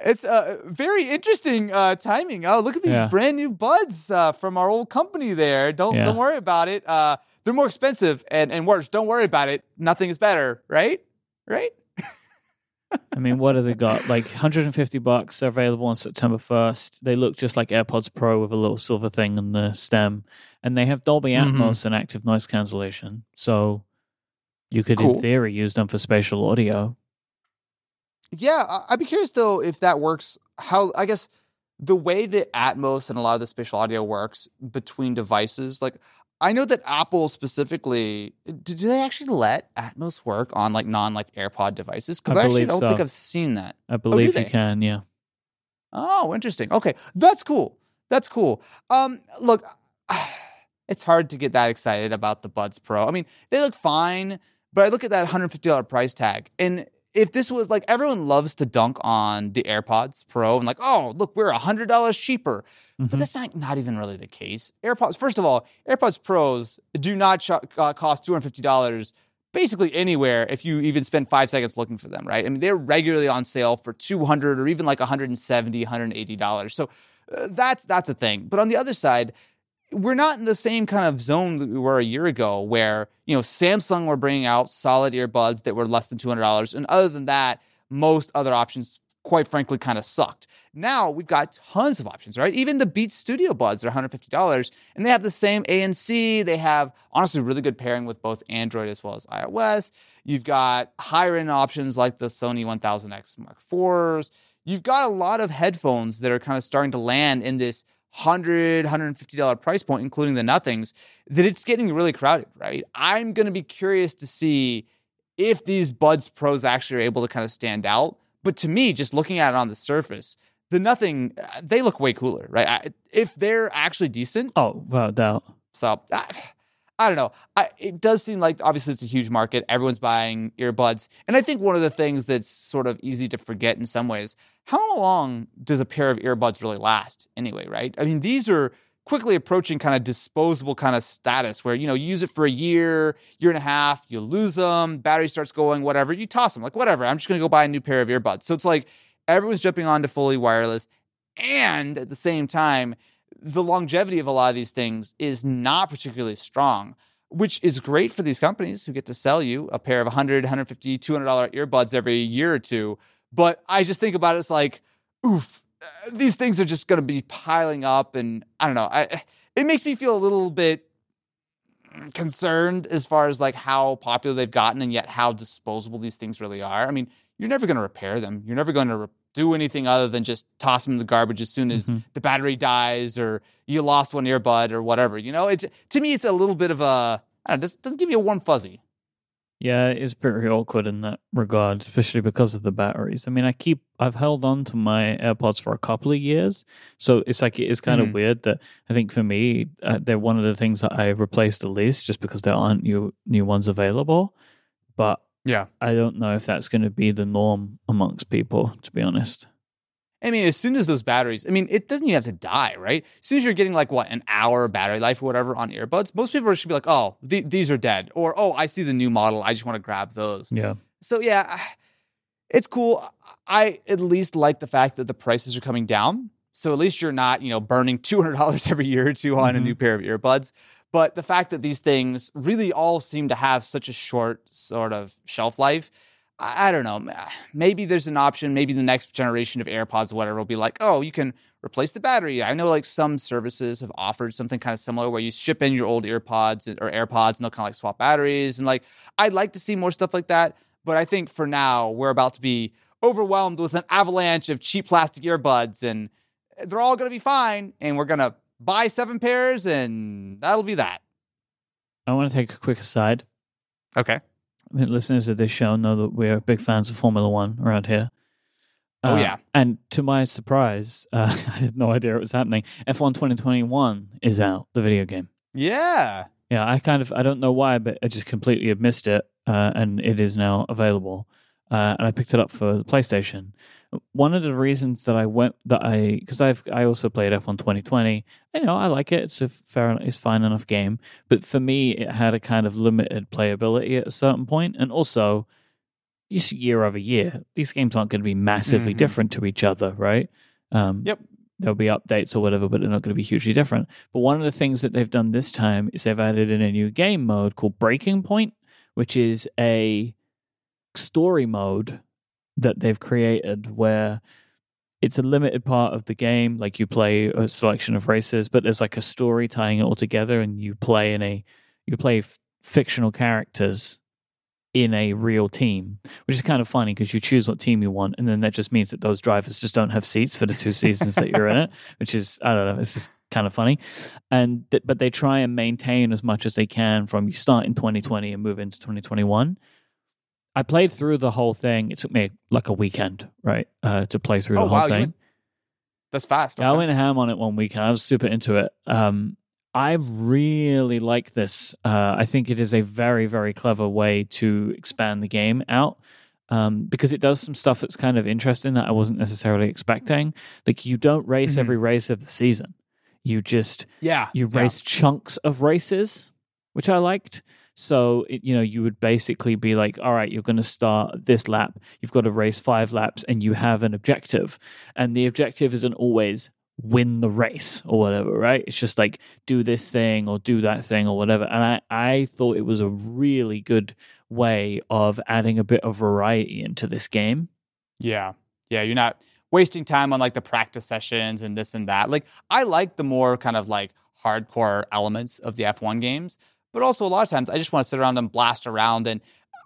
It's uh, very interesting uh, timing. Oh, look at these Yeah. brand new buds uh, from our old company. There, don't Yeah. don't worry about it. Uh, they're more expensive and and worse. Don't worry about it. Nothing is better, right? Right? I mean, what have they got? Like 150 bucks. They're available on September 1st. They look just like AirPods Pro with a little silver thing on the stem, and they have Dolby Mhm. Atmos and active noise cancellation. So You could, Cool. in theory, use them for spatial audio. Yeah, I- I'd be curious though if that works. How I guess the way that Atmos and a lot of the spatial audio works between devices, like I know that Apple specifically, do they actually let Atmos work on like non like AirPod devices? Because I I, actually don't think. I've seen that. I believe you they? can. Yeah. Oh, interesting. Okay, that's cool. That's cool. Um, look, it's hard to get that excited about the Buds Pro. I mean, they look fine, but I look at that $150 price tag, and if this was like everyone loves to dunk on the AirPods Pro and like, oh, look, we're $100 cheaper. But Mhm. that's not, not even really the case. AirPods, first of all, AirPods Pros do not ch- uh, cost $250 basically anywhere if you even spend five seconds looking for them, right? I mean, they're regularly on sale for 200 or even like 170 $180. So uh, that's that's a thing. But on the other side, we're not in the same kind of zone that we were a year ago where, you know, Samsung were bringing out solid earbuds that were less than $200. And other than that, most other options, quite frankly, kind of sucked. Now we've got tons of options, right? Even the Beats Studio Buds are $150 and they have the same ANC. They have honestly really good pairing with both Android as well as iOS. You've got higher end options like the Sony 1000X Mark IVs. You've got a lot of headphones that are kind of starting to land in this 100 $150 price point, including the nothings, that it's getting really crowded, right? I'm going to be curious to see if these Buds Pros actually are able to kind of stand out. But to me, just looking at it on the surface, the nothing, they look way cooler, right? I, if they're actually decent, Oh, without doubt. so I, I don't know. I, it does seem like obviously it's a huge market. Everyone's buying earbuds, and I think one of the things that's sort of easy to forget in some ways: how long does a pair of earbuds really last anyway? Right? I mean, these are quickly approaching kind of disposable kind of status where you know you use it for a year, year and a half, you lose them, battery starts going, whatever, you toss them, like whatever. I'm just gonna go buy a new pair of earbuds. So it's like everyone's jumping on to fully wireless, and at the same time the longevity of a lot of these things is not particularly strong, which is great for these companies who get to sell you a pair of 100, 150, 200 dollar earbuds every year or two. But I just think about it as like, oof, uh, these things are just going to be piling up, and I don't know. I it makes me feel a little bit concerned as far as like how popular they've gotten and yet how disposable these things really are. I mean, you're never going to repair them. You're never going to re- do anything other than just toss them in the garbage as soon as Mhm. the battery dies or you lost one earbud or whatever. You know, it to me it's a little bit of a I don't know, doesn't, doesn't give you a warm fuzzy. Yeah, it is pretty awkward in that regard, especially because of the batteries. I mean, I keep I've held on to my AirPods for a couple of years, so it's like it is kind Mhm. of weird that I think for me uh, they're one of the things that I replaced the least, just because there aren't new new ones available. But Yeah. I don't know if that's going to be the norm amongst people, to be honest. I mean, as soon as those batteries, I mean, it doesn't even have to die, right? As soon as you're getting like what an hour battery life or whatever on earbuds, most people should be like, "Oh, th- these are dead," or "Oh, I see the new model. I just want to grab those." Yeah, So yeah, it's cool. I at least like the fact that the prices are coming down. So at least you're not, you know, burning two hundred dollars every year or two on a Mhm. new pair of earbuds. But the fact that these things really all seem to have such a short sort of shelf life, I, I don't know. Ah, maybe there's an option. Maybe the next generation of AirPods, or whatever, will be like, oh, you can replace the battery. I know like some services have offered something kind of similar where you ship in your old EarPods or AirPods and they'll kind of like swap batteries. And like, I'd like to see more stuff like that. But I think for now, we're about to be overwhelmed with an avalanche of cheap plastic earbuds, and they're all going to be fine. And we're going to buy seven pairs, and that'll be that. I want to take a quick aside. Okay. I mean, listeners of this show know that we're big fans of Formula One around here. Oh, Uh, yeah. And to my surprise, uh, I had no idea it was happening. F1 2021 is out, the video game. Yeah. Yeah, I kind of I don't know why, but I just completely missed it, uh, and it is now available. Uh, and I picked it up for the PlayStation. One of the reasons that I went that I because I've I also played F1 2020. You know, I like it. It's a fair, it's fine enough game. But for me, it had a kind of limited playability at a certain point, and also, just year over year, these games aren't going to be massively Mhm. different to each other, right? Um, Yep. There'll be updates or whatever, but they're not going to be hugely different. But one of the things that they've done this time is they've added in a new game mode called Breaking Point, which is a story mode that they've created where it's a limited part of the game. Like you play a selection of races, but there's like a story tying it all together, and you play in a you play f- fictional characters in a real team, which is kind of funny because you choose what team you want, and then that just means that those drivers just don't have seats for the two seasons that you're in it, which is I don't know, it's just kind of funny. And th- but they try and maintain as much as they can from you start in 2020 and move into 2021. I played through the whole thing. It took me like a weekend, right, uh, to play through Oh, the whole wow, thing. went- That's fast. Yeah, I went ham on it one weekend. I was super into it. Um, I really like this. Uh, I think it is a very, very clever way to expand the game out um, because it does some stuff that's kind of interesting that I wasn't necessarily expecting. Like you don't race Mhm. every race of the season. You just Yeah. you yeah. race chunks of races, which I liked. So it, you know you would basically be like, all right, you're going to start this lap. You've got to race five laps, and you have an objective, and the objective isn't always win the race or whatever, right? It's just like do this thing or do that thing or whatever. And I I thought it was a really good way of adding a bit of variety into this game. Yeah. Yeah. You're not wasting time on like the practice sessions and this and that. Like, I like the more kind of like hardcore elements of the F1 games, but also a lot of times I just want to sit around and blast around. And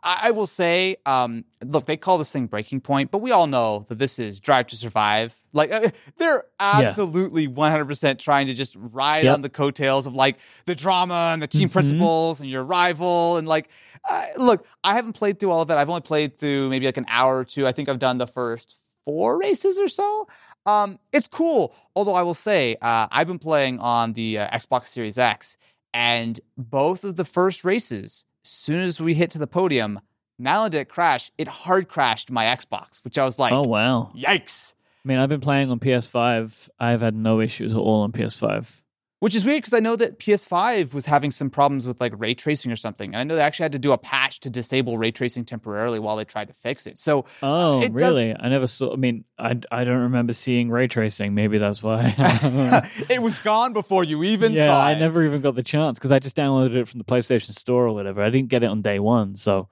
I, I will say, um, look, they call this thing Breaking Point, but we all know that this is Drive to Survive. Like, uh, they're absolutely 100% trying to just ride Yep. on the coattails of like the drama and the team Mhm. principals and your rival. And like, uh, look, I haven't played through all of it. I've only played through maybe like an hour or two. I think I've done the first four races or so. Um, it's cool. Although I will say, uh, I've been playing on the uh, Xbox Series X, and both of the first races, as soon as we hit to the podium, not only did it crash, it hard crashed my Xbox, which I was like, oh wow! yikes. I mean, I've been playing on PS5. I've had no issues at all on PS5. Which is weird because I know that PS5 was having some problems with like ray tracing or something. And I know they actually had to do a patch to disable ray tracing temporarily while they tried to fix it. So uh, Oh, it really? I never saw. I mean, I, I don't remember seeing ray tracing. Maybe that's why. it was gone before you even yeah, thought. I never even got the chance because I just downloaded it from the PlayStation Store or whatever. I didn't get it on day one, so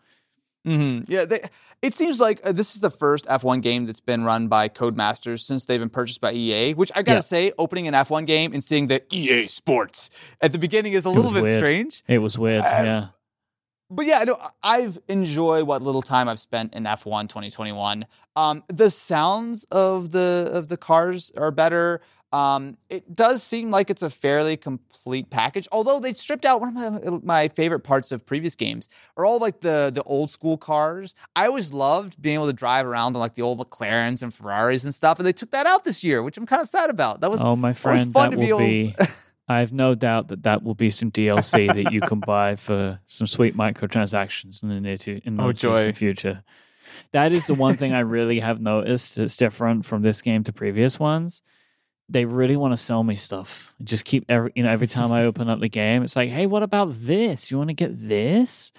hmm Yeah, they, it seems like uh, this is the first F1 game that's been run by Codemasters since they've been purchased by EA. Which I gotta Yeah. say, opening an F1 game and seeing the EA Sports at the beginning is a little bit weird. strange. it was weird. Uh, yeah, But yeah, no, I've enjoyed what little time I've spent in F1 2021. Um, the sounds of the of the cars are better. Um, it does seem like it's a fairly complete package. Although they stripped out one of my, my favorite parts of previous games are all like the the old school cars. I always loved being able to drive around on like the old McLarens and Ferraris and stuff, and they took that out this year, which I'm kind of sad about. That was oh my friend, fun that to be will able- be. I have no doubt that that will be some DLC that you can buy for some sweet microtransactions in the near to in the Oh, distant joy. future. That is the one thing I really have noticed that's different from this game to previous ones. They really want to sell me stuff. Just keep every you know every time I open up the game, it's like, hey, what about this? You want to get this?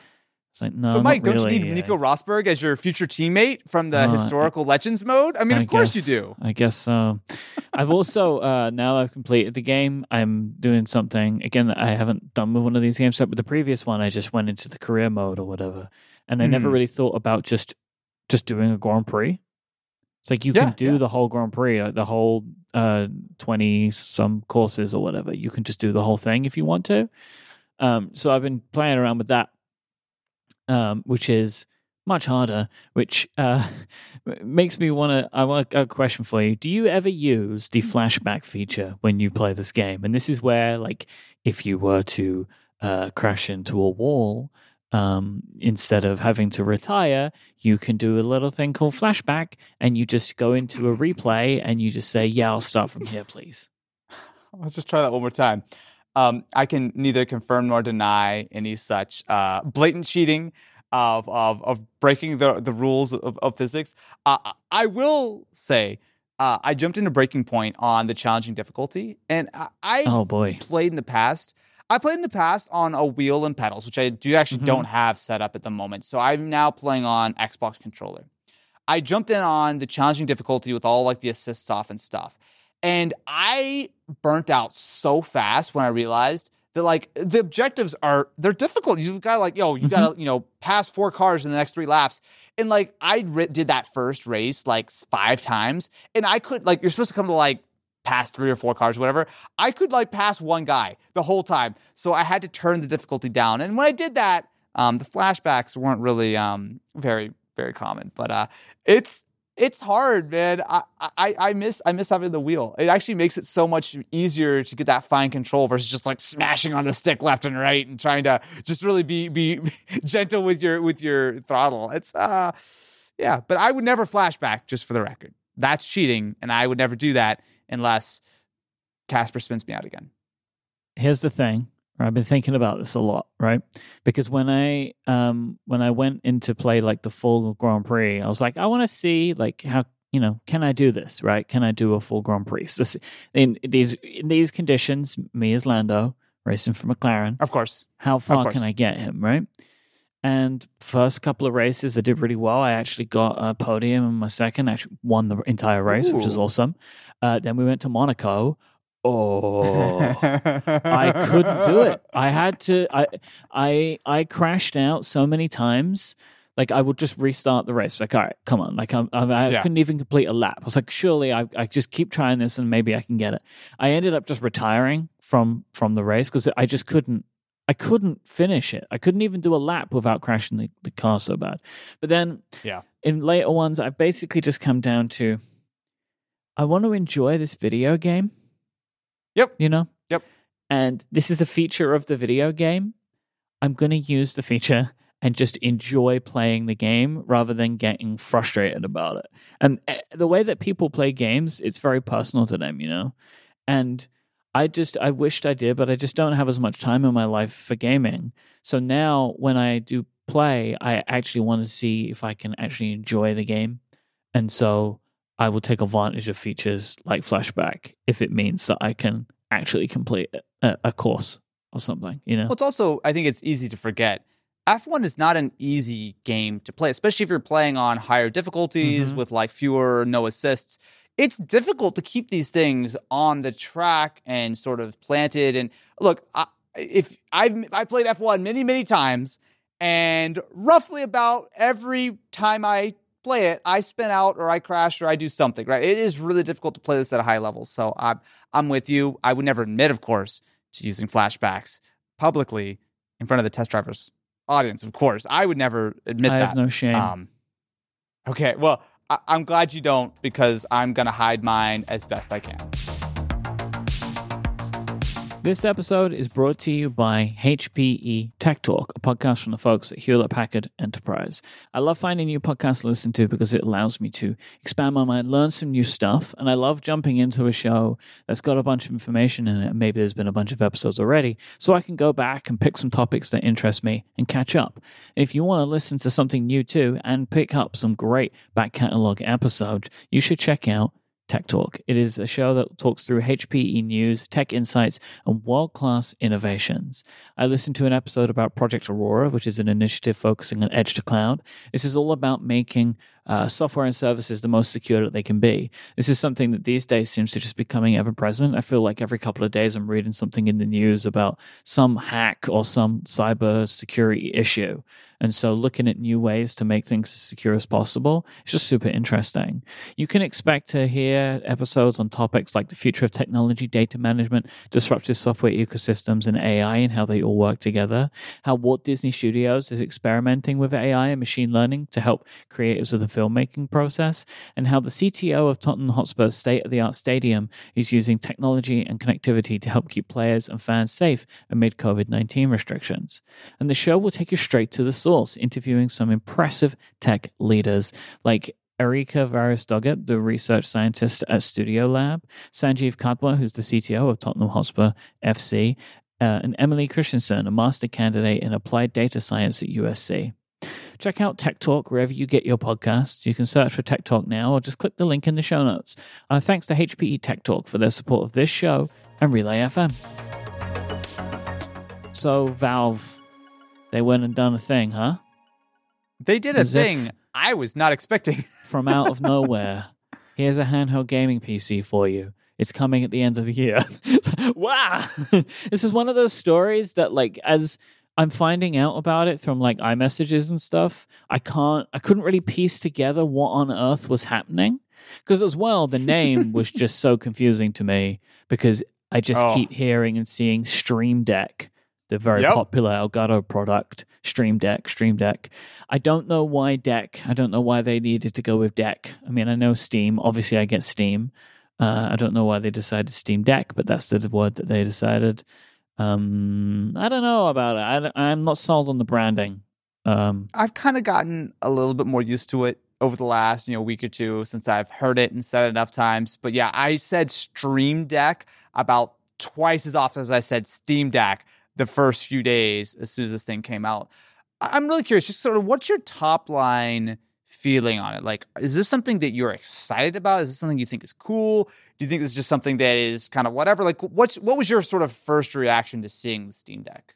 It's like no, but Mike, don't really. you need Nico Rosberg as your future teammate from the I- historical legends mode? I mean, of course guess- you do. I guess so. I've also uh, now that I've completed the game, I'm doing something again that I haven't done with one of these games. But with the previous one, I just went into the career mode or whatever, and I never Mhm. really thought about just just doing a Grand Prix. It's like you Yeah, can do yeah. the whole Grand Prix, uh, the whole uh, twenty some courses or whatever. You can just do the whole thing if you want to. Um, so I've been playing around with that, um, which is much harder. Which uh, makes me want to. I want a question for you. Do you ever use the flashback feature when you play this game? And this is where, like, if you were to uh, crash into a wall. Um, instead of having to retire, you can do a little thing called flashback, and you just go into a replay and you just say, "Yeah, I'll start from here, please." Let's just try that one more time. Um, I can neither confirm nor deny any such uh, blatant cheating of, of of breaking the the rules of, of physics. Uh, I will say uh, I jumped into breaking point on the challenging difficulty, and I, I've Oh boy, played in the past. I played in the past on a wheel and pedals, which I do actually Mhm. don't have set up at the moment. So I'm now playing on Xbox controller. I jumped in on the challenging difficulty with all like the assists off and stuff. And I burnt out so fast when I realized that like the objectives are they're difficult. You've got to like, yo, you got to, you know, pass four cars in the next three laps. And like I did that first race like five times and I could like you're supposed to come to like past three or four cars, whatever. I could like pass one guy the whole time. So I had to turn the difficulty down. And when I did that, Um, the flashbacks weren't really um, very very common, but uh, it's it's hard, man. I, I I miss I miss having the wheel. It actually makes it so much easier to get that fine control versus just like smashing on the stick left and right and trying to just really be be gentle with your with your throttle. It's uh yeah, but I would never flashback just for the record. That's cheating, and I would never do that unless Casper spins me out again. Here's the thing. I've been thinking about this a lot, right? Because when I um when I went into play like the full Grand Prix, I was like, I want to see like how you know can I do this, right? Can I do a full Grand Prix? So, in these in these conditions, me as Lando racing for McLaren, Of course, how far course. can I get him, right? And first couple of races, I did really well. I actually got a podium in my second. I actually won the entire race, which is awesome. Uh, then we went to Monaco. Oh, I couldn't do it. I had to. I I I crashed out so many times. Like I would just restart the race. Like, all right, come on. Like I'm, I'm, I Yeah. couldn't even complete a lap. I was like, surely I, I just keep trying this and maybe I can get it. I ended up just retiring from from the race because I just couldn't. I couldn't finish it. I couldn't even do a lap without crashing the, the car so bad. But then, Yeah. in later ones, I've basically just come down to I want to enjoy this video game. Yep. You know? Yep. And this is a feature of the video game. I'm going to use the feature and just enjoy playing the game rather than getting frustrated about it. And eh, the way that people play games, it's very personal to them, you know? And I just, I wished I did, but I just don't have as much time in my life for gaming. So now when I do play, I actually want to see if I can actually enjoy the game. And so I will take advantage of features like flashback if it means that I can actually complete a, a course or something, you know? Well, it's also, I think it's easy to forget. F1 is not an easy game to play, especially if you're playing on higher difficulties Mhm. with like fewer no assists. It's difficult to keep these things on the track and sort of planted. And look, I, if I've I played F1 many many times, and roughly about every time I play it, I spin out or I crash or I do something. Right? It is really difficult to play this at a high level. So I'm I'm with you. I would never admit, of course, to using flashbacks publicly in front of the test drivers audience. Of course, I would never admit I that. have no shame. Um, okay, well, I- I'm glad you don't because I'm gonna hide mine as best I can. This episode is brought to you by HPE Tech Talk, a podcast from the folks at Hewlett Packard Enterprise. I love finding new podcasts to listen to because it allows me to expand my mind, learn some new stuff, and I love jumping into a show that's got a bunch of information in it. Maybe there's been a bunch of episodes already, so I can go back and pick some topics that interest me and catch up. If you want to listen to something new too and pick up some great back catalog episodes, you should check out Tech Talk. It is a show that talks through HPE news, tech insights, and world class innovations. I listened to an episode about Project Aurora, which is an initiative focusing on edge to cloud. This is all about making uh, software and services the most secure that they can be. This is something that these days seems to just be coming ever present. I feel like every couple of days I'm reading something in the news about some hack or some cyber security issue. And so looking at new ways to make things as secure as possible is just super interesting. You can expect to hear episodes on topics like the future of technology, data management, disruptive software ecosystems, and AI and how they all work together. How Walt Disney Studios is experimenting with AI and machine learning to help creatives with the filmmaking process, and how the CTO of Tottenham Hotspur's state of the art stadium is using technology and connectivity to help keep players and fans safe amid COVID 19 restrictions. And the show will take you straight to the source, interviewing some impressive tech leaders like Erika Varis-Doggett, the research scientist at Studio Lab, Sanjeev Katwa, who's the CTO of Tottenham Hotspur FC, uh, and Emily Christensen, a master candidate in applied data science at USC. Check out Tech Talk wherever you get your podcasts. You can search for Tech Talk now or just click the link in the show notes. Uh, thanks to HPE Tech Talk for their support of this show and Relay FM. So, Valve, they went and done a thing, huh? They did a As if- thing I was not expecting. From out of nowhere, here's a handheld gaming PC for you. It's coming at the end of the year. wow. this is one of those stories that, like, as I'm finding out about it from like iMessages and stuff, I can't, I couldn't really piece together what on earth was happening. Because as well, the name was just so confusing to me because I just Oh. keep hearing and seeing Stream Deck, the very Yep. popular Elgato product, Stream Deck, Stream Deck. I don't know why Deck. I don't know why they needed to go with Deck. I mean, I know Steam. Obviously, I get Steam. Uh, I don't know why they decided Steam Deck, but that's the word that they decided. Um, I don't know about it. I, I'm not sold on the branding. Um, I've kind of gotten a little bit more used to it over the last you know week or two since I've heard it and said it enough times. But yeah, I said Stream Deck about twice as often as I said Steam Deck the first few days as soon as this thing came out. I'm really curious, just sort of what's your top line feeling on it? Like, is this something that you're excited about? Is this something you think is cool? Do you think this is just something that is kind of whatever? Like, what's what was your sort of first reaction to seeing the Steam Deck?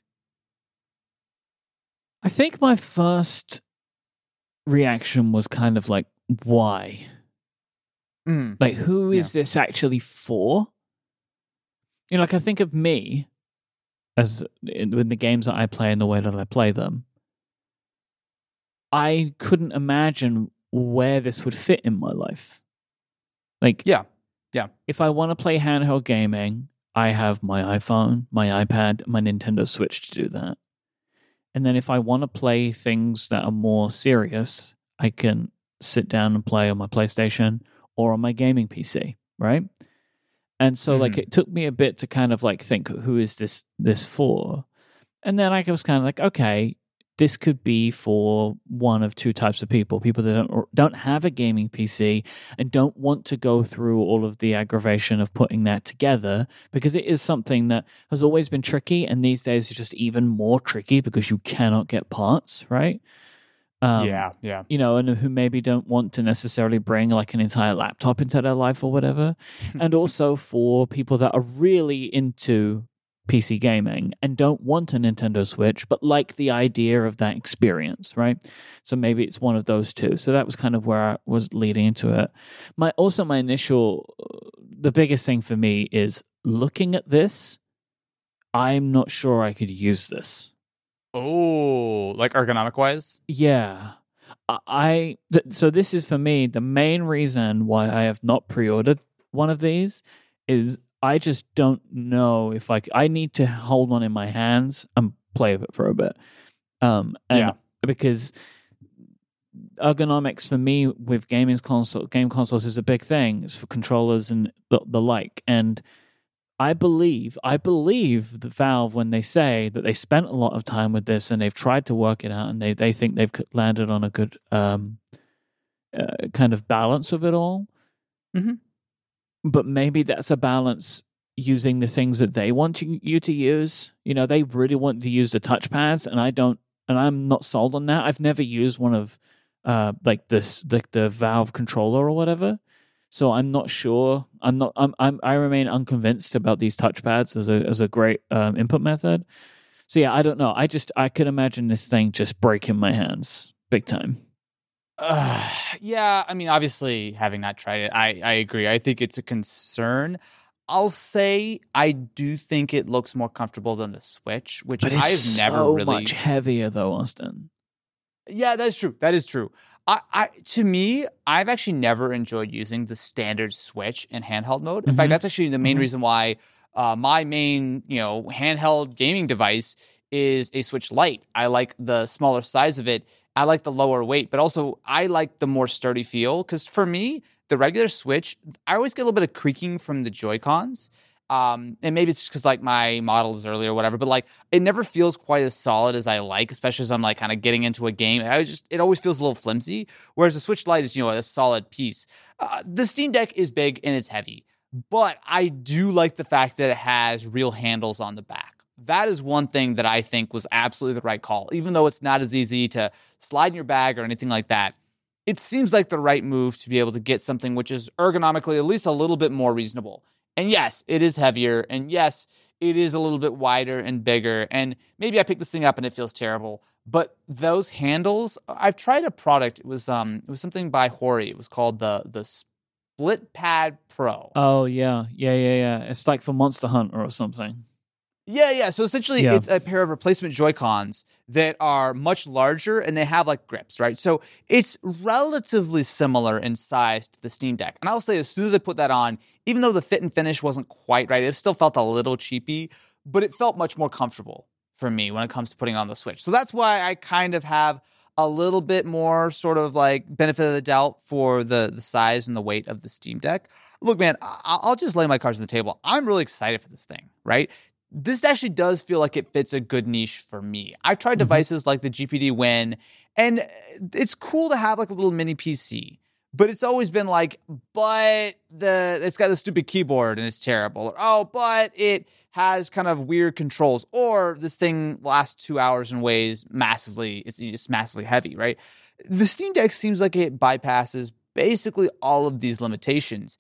I think my first reaction was kind of like, why? Mm. Like, who is yeah. this actually for? You know, like I think of me as in, in the games that I play and the way that I play them. I couldn't imagine where this would fit in my life. Like, yeah, yeah. If I want to play handheld gaming, I have my iPhone, my iPad, my Nintendo Switch to do that. And then if I want to play things that are more serious, I can sit down and play on my PlayStation or on my gaming PC, right? And so mm. like mm-hmm. it took me a bit to kind of like think who is this this for? And then I was kind of like, okay, this could be for one of two types of people people that don't don't have a gaming PC and don't want to go through all of the aggravation of putting that together because it is something that has always been tricky and these days is just even more tricky because you cannot get parts right? Um, yeah yeah. you know and who maybe don't want to necessarily bring like an entire laptop into their life or whatever. And also for people that are really into PC gaming and don't want a Nintendo Switch, but like the idea of that experience, right? So maybe it's one of those two. So that was kind of where I was leading into it. My also my initial, uh, the biggest thing for me is looking at this. I'm not sure I could use this. Oh, like ergonomic wise? Yeah. I th- so this is for me the main reason why I have not pre-ordered one of these is I just don't know if I I need to hold one in my hands and play with it for a bit. Um, and yeah. because ergonomics for me with gaming console game consoles is a big thing. It's for controllers and the, the like. And I believe I believe the Valve when they say that they spent a lot of time with this and they've tried to work it out and they they think they've landed on a good um, uh, kind of balance of it all. Mm-hmm but maybe that's a balance using the things that they want you to use. You know, they really want to use the touchpads, and I don't, and I'm not sold on that. I've never used one of uh like this like the Valve controller or whatever. So I'm not sure. I'm not. I'm. I'm I remain unconvinced about these touchpads as a as a great um, input method. So yeah, I don't know. I just I could imagine this thing just breaking my hands big time. Uh, yeah, I mean, obviously, having not tried it, I, I agree. I think it's a concern. I'll say I do think it looks more comfortable than the Switch, which I've never really much heavier though, Austin. Yeah, that's true. That is true. I, I to me, I've actually never enjoyed using the standard Switch in handheld mode. In mm-hmm. fact, that's actually the main mm-hmm. reason why uh, my main, you know, handheld gaming device is a Switch Lite. I like the smaller size of it I like the lower weight, but also I like the more sturdy feel. Because for me, the regular Switch, I always get a little bit of creaking from the Joy Cons. Um, and maybe it's just because like my model is early or whatever, but like it never feels quite as solid as I like, especially as I'm like kind of getting into a game. I just it always feels a little flimsy. Whereas the Switch Lite is you know a solid piece. Uh, the Steam Deck is big and it's heavy, but I do like the fact that it has real handles on the back that is one thing that I think was absolutely the right call. Even though it's not as easy to slide in your bag or anything like that, it seems like the right move to be able to get something which is ergonomically at least a little bit more reasonable. And yes, it is heavier. And yes, it is a little bit wider and bigger. And maybe I picked this thing up and it feels terrible. But those handles, I've tried a product. It was um it was something by Hori. It was called the the Split Pad Pro. Oh yeah, yeah, yeah, yeah. It's like for Monster Hunter or something. Yeah, yeah. So essentially, yeah. it's a pair of replacement Joy Cons that are much larger and they have like grips, right? So it's relatively similar in size to the Steam Deck. And I'll say, as soon as I put that on, even though the fit and finish wasn't quite right, it still felt a little cheapy, but it felt much more comfortable for me when it comes to putting on the Switch. So that's why I kind of have a little bit more sort of like benefit of the doubt for the the size and the weight of the Steam Deck. Look, man, I'll just lay my cards on the table. I'm really excited for this thing, right? This actually does feel like it fits a good niche for me. I've tried Mhm. devices like the GPD Win, and it's cool to have like a little mini PC. But it's always been like, but the it's got the stupid keyboard and it's terrible. Or, oh, but it has kind of weird controls. Or this thing lasts two hours and weighs massively. It's, it's massively heavy, right? The Steam Deck seems like it bypasses basically all of these limitations.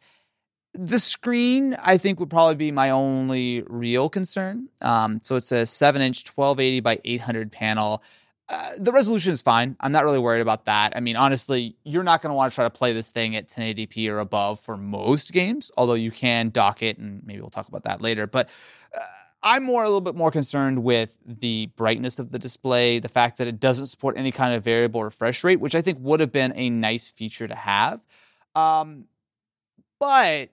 The screen, I think, would probably be my only real concern. Um, so it's a seven inch, 1280 by 800 panel. Uh, the resolution is fine. I'm not really worried about that. I mean, honestly, you're not going to want to try to play this thing at 1080p or above for most games, although you can dock it, and maybe we'll talk about that later. But uh, I'm more a little bit more concerned with the brightness of the display, the fact that it doesn't support any kind of variable refresh rate, which I think would have been a nice feature to have. Um, but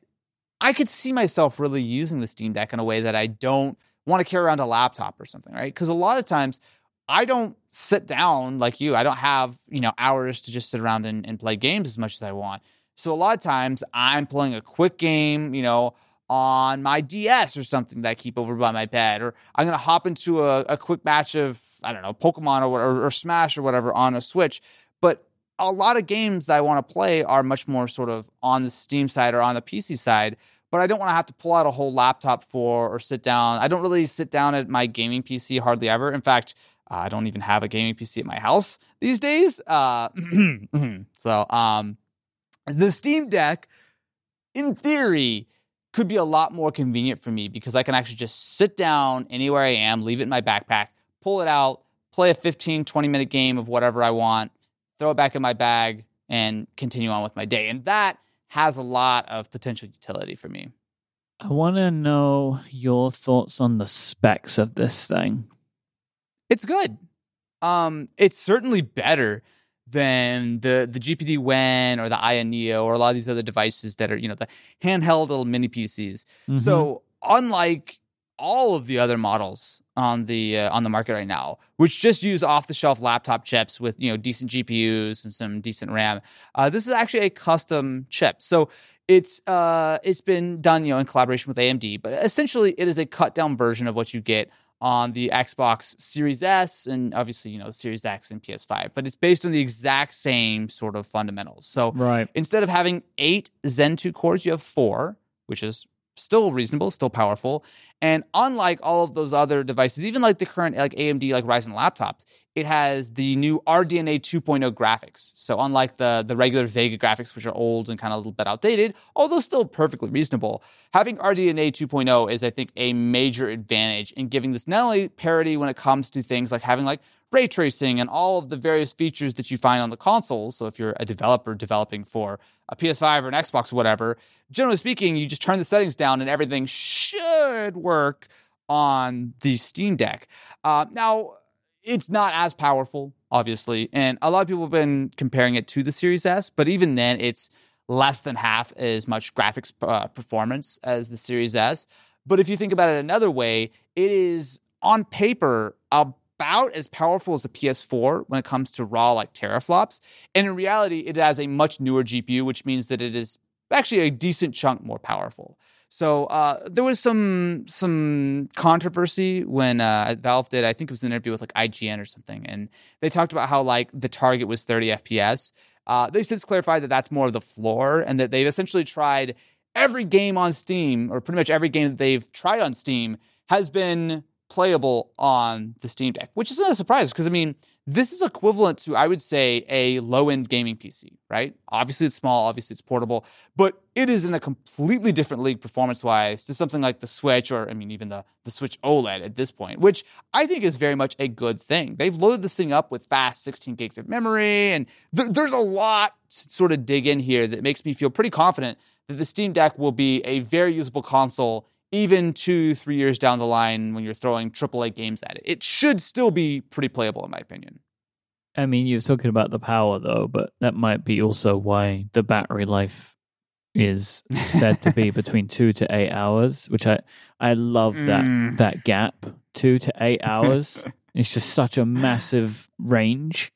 I could see myself really using the Steam Deck in a way that I don't want to carry around a laptop or something, right? Because a lot of times I don't sit down like you. I don't have, you know, hours to just sit around and, and play games as much as I want. So a lot of times I'm playing a quick game, you know, on my DS or something that I keep over by my bed, or I'm gonna hop into a, a quick match of I don't know Pokemon or, or or Smash or whatever on a Switch. But a lot of games that I want to play are much more sort of on the Steam side or on the PC side. But I don't want to have to pull out a whole laptop for or sit down. I don't really sit down at my gaming PC hardly ever. In fact, I don't even have a gaming PC at my house these days. Uh, so, um, the Steam Deck, in theory, could be a lot more convenient for me because I can actually just sit down anywhere I am, leave it in my backpack, pull it out, play a 15, 20 minute game of whatever I want, throw it back in my bag, and continue on with my day. And that has a lot of potential utility for me. I want to know your thoughts on the specs of this thing. It's good. Um, it's certainly better than the the GPD Win or the Aya Neo or a lot of these other devices that are you know the handheld little mini PCs. Mhm. So unlike all of the other models on the uh, on the market right now, which just use off the shelf laptop chips with you know decent GPUs and some decent RAM, uh, this is actually a custom chip. So it's uh it's been done you know in collaboration with AMD, but essentially it is a cut down version of what you get on the Xbox Series S and obviously you know Series X and PS5. But it's based on the exact same sort of fundamentals. So right. instead of having eight Zen 2 cores, you have four, which is still reasonable, still powerful. And unlike all of those other devices, even like the current like AMD like Ryzen laptops, it has the new RDNA 2.0 graphics. So unlike the the regular Vega graphics, which are old and kind of a little bit outdated, although still perfectly reasonable, having RDNA 2.0 is I think a major advantage in giving this not only parity when it comes to things like having like ray tracing and all of the various features that you find on the consoles. So if you're a developer developing for a PS5 or an Xbox or whatever, generally speaking, you just turn the settings down and everything should work on the Steam Deck. Uh, now, it's not as powerful, obviously, and a lot of people have been comparing it to the Series S, but even then, it's less than half as much graphics uh, performance as the Series S. But if you think about it another way, it is on paper about as powerful as the PS4 when it comes to raw like teraflops. And in reality, it has a much newer GPU, which means that it is actually a decent chunk more powerful. So uh, there was some some controversy when uh, Valve did. I think it was an interview with like IGN or something, and they talked about how like the target was 30 FPS. Uh, they since clarified that that's more of the floor, and that they've essentially tried every game on Steam, or pretty much every game that they've tried on Steam, has been playable on the Steam Deck, which isn't a surprise because I mean this is equivalent to I would say a low end gaming PC, right? Obviously it's small, obviously it's portable, but it is in a completely different league performance wise to something like the Switch or I mean even the the Switch OLED at this point, which I think is very much a good thing. They've loaded this thing up with fast 16 gigs of memory, and th- there's a lot to sort of dig in here that makes me feel pretty confident that the Steam Deck will be a very usable console even two, three years down the line when you're throwing AAA games at it. It should still be pretty playable, in my opinion. I mean, you're talking about the power though, but that might be also why the battery life is said to be between two to eight hours, which I I love that Mm. that gap two to eight hours. it's just such a massive range.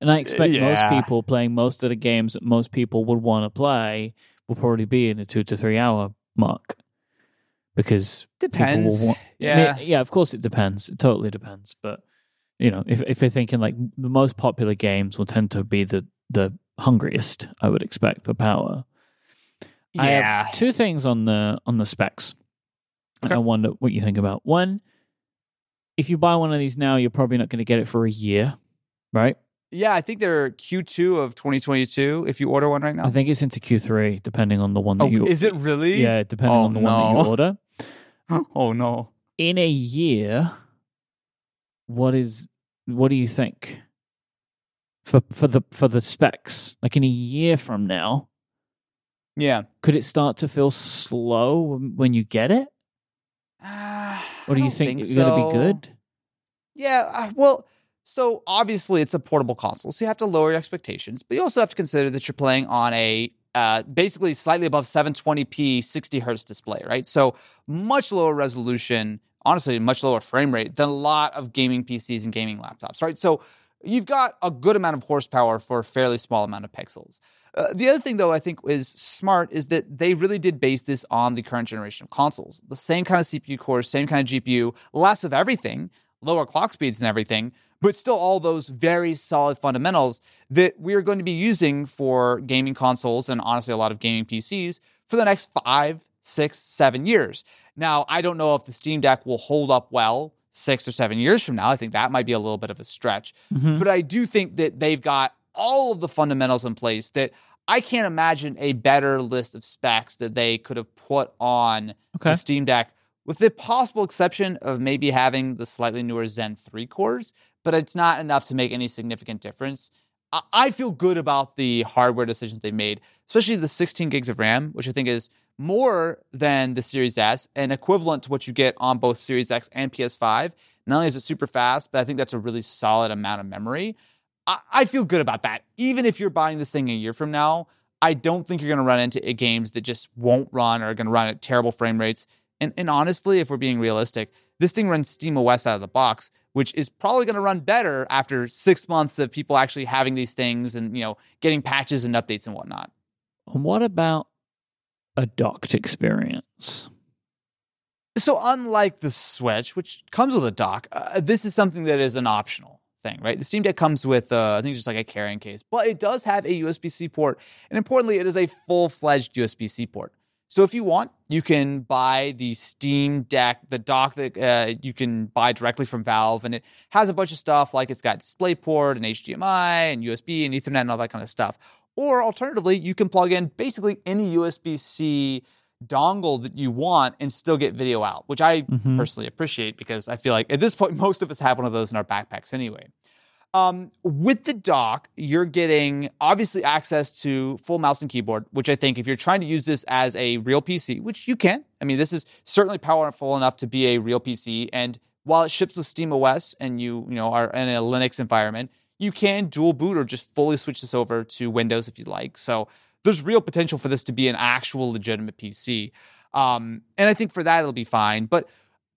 And I expect Yeah. most people playing most of the games that most people would want to play will probably be in the two to three hour mark. Because Depends. want- Yeah. I mean, yeah, of course it depends. It totally depends. But you know, if if you're thinking like the most popular games will tend to be the the hungriest, I would expect for power. I yeah. have two things on the on the specs. And Okay. I wonder what you think about. One, if you buy one of these now, you're probably not going to get it for a year, right? Yeah, I think they're Q2 of 2022 if you order one right now. I think it's into Q3, depending on the one that oh, you. is it really? Yeah, depending Oh, on the one that you order. oh no. In a year, what is what do you think for for the for the specs? Like in a year from now, Yeah. could it start to feel slow when you get it, Uh, or do you don't think, it's going to be good? Yeah, uh, well, so obviously it's a portable console, so you have to lower your expectations, but you also have to consider that you're playing on a uh, basically slightly above 720p 60 hertz display, right? So much lower resolution, honestly, much lower frame rate than a lot of gaming PCs and gaming laptops, right? So you've got a good amount of horsepower for a fairly small amount of pixels. Uh, the other thing, though, I think is smart is that they really did base this on the current generation of consoles. The same kind of CPU cores, same kind of GPU, less of everything, lower clock speeds and everything, but still all those very solid fundamentals that we are going to be using for gaming consoles and honestly a lot of gaming PCs for the next five, six, seven years. Now, I don't know if the Steam Deck will hold up well six or seven years from now. I think that might be a little bit of a stretch. Mhm. But I do think that they've got all of the fundamentals in place that I can't imagine a better list of specs that they could have put on Okay. the Steam Deck, with the possible exception of maybe having the slightly newer Zen 3 cores, but it's not enough to make any significant difference. I- feel good about the hardware decisions they made, especially the 16 gigs of RAM, which I think is more than the Series S and equivalent to what you get on both Series X and PS5. Not only is it super fast, but I think that's a really solid amount of memory. I, I feel good about that. Even if you're buying this thing a year from now, I don't think you're going to run into games that just won't run or are going to run at terrible frame rates. And, and honestly, if we're being realistic, this thing runs Steam OS out of the box, which is probably going to run better after six months of people actually having these things and you know getting patches and updates and whatnot. And what about a docked experience? So unlike the Switch, which comes with a dock, uh, this is something that is an optional thing, right? The Steam Deck comes with, uh, I think, just like a carrying case, but it does have a USB C port, and importantly, it is a full fledged USB C port. So if you want, you can buy the Steam Deck, the dock that uh, you can buy directly from Valve, and it has a bunch of stuff like it's got DisplayPort and HDMI and USB and Ethernet and all that kind of stuff. Or alternatively, you can plug in basically any USB C dongle that you want and still get video out, which I Mhm. personally appreciate because I feel like at this point most of us have one of those in our backpacks anyway. Um, with the dock, you're getting obviously access to full mouse and keyboard, which I think if you're trying to use this as a real PC, which you can, I mean, this is certainly powerful enough to be a real PC. And while it ships with Steam OS and you, you know, are in a Linux environment, you can dual boot or just fully switch this over to Windows if you like. So there's real potential for this to be an actual legitimate PC. Um, and I think for that it'll be fine. But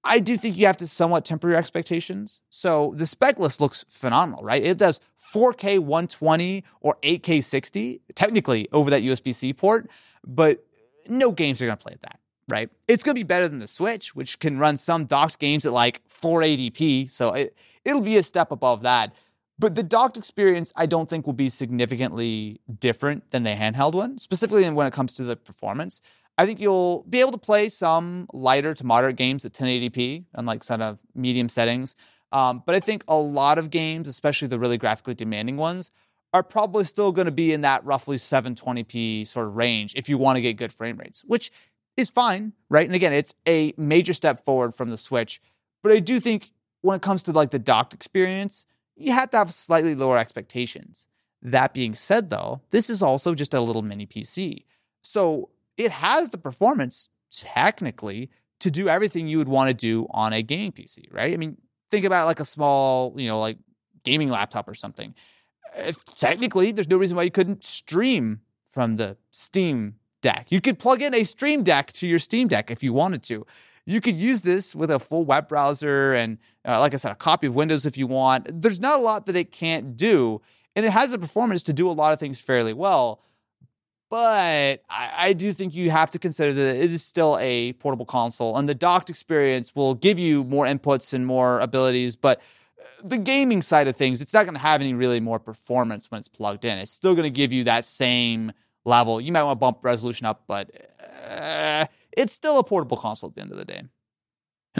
I do think you have to somewhat temper your expectations. So the spec list looks phenomenal, right? It does 4K 120 or 8K 60, technically over that USB C port, but no games are going to play at that, right? It's going to be better than the Switch, which can run some docked games at like 480p. So it, it'll be a step above that. But the docked experience, I don't think will be significantly different than the handheld one, specifically when it comes to the performance. I think you'll be able to play some lighter to moderate games at 1080p and like kind of medium settings. Um, but I think a lot of games, especially the really graphically demanding ones, are probably still going to be in that roughly 720p sort of range if you want to get good frame rates, which is fine, right? And again, it's a major step forward from the Switch. But I do think when it comes to like the docked experience, you have to have slightly lower expectations. That being said, though, this is also just a little mini PC. So it has the performance technically to do everything you would want to do on a gaming PC, right? I mean, think about like a small, you know, like gaming laptop or something. If technically, there's no reason why you couldn't stream from the Steam Deck. You could plug in a Stream Deck to your Steam Deck if you wanted to. you could use this with a full web browser and, uh, like I said, a copy of Windows if you want. There's not a lot that it can't do, and it has the performance to do a lot of things fairly well. But I, I do think you have to consider that it is still a portable console, and the docked experience will give you more inputs and more abilities, but the gaming side of things, it's not going to have any really more performance when it's plugged in. It's still going to give you that same level. You might want to bump resolution up, but uh, it's still a portable console at the end of the day.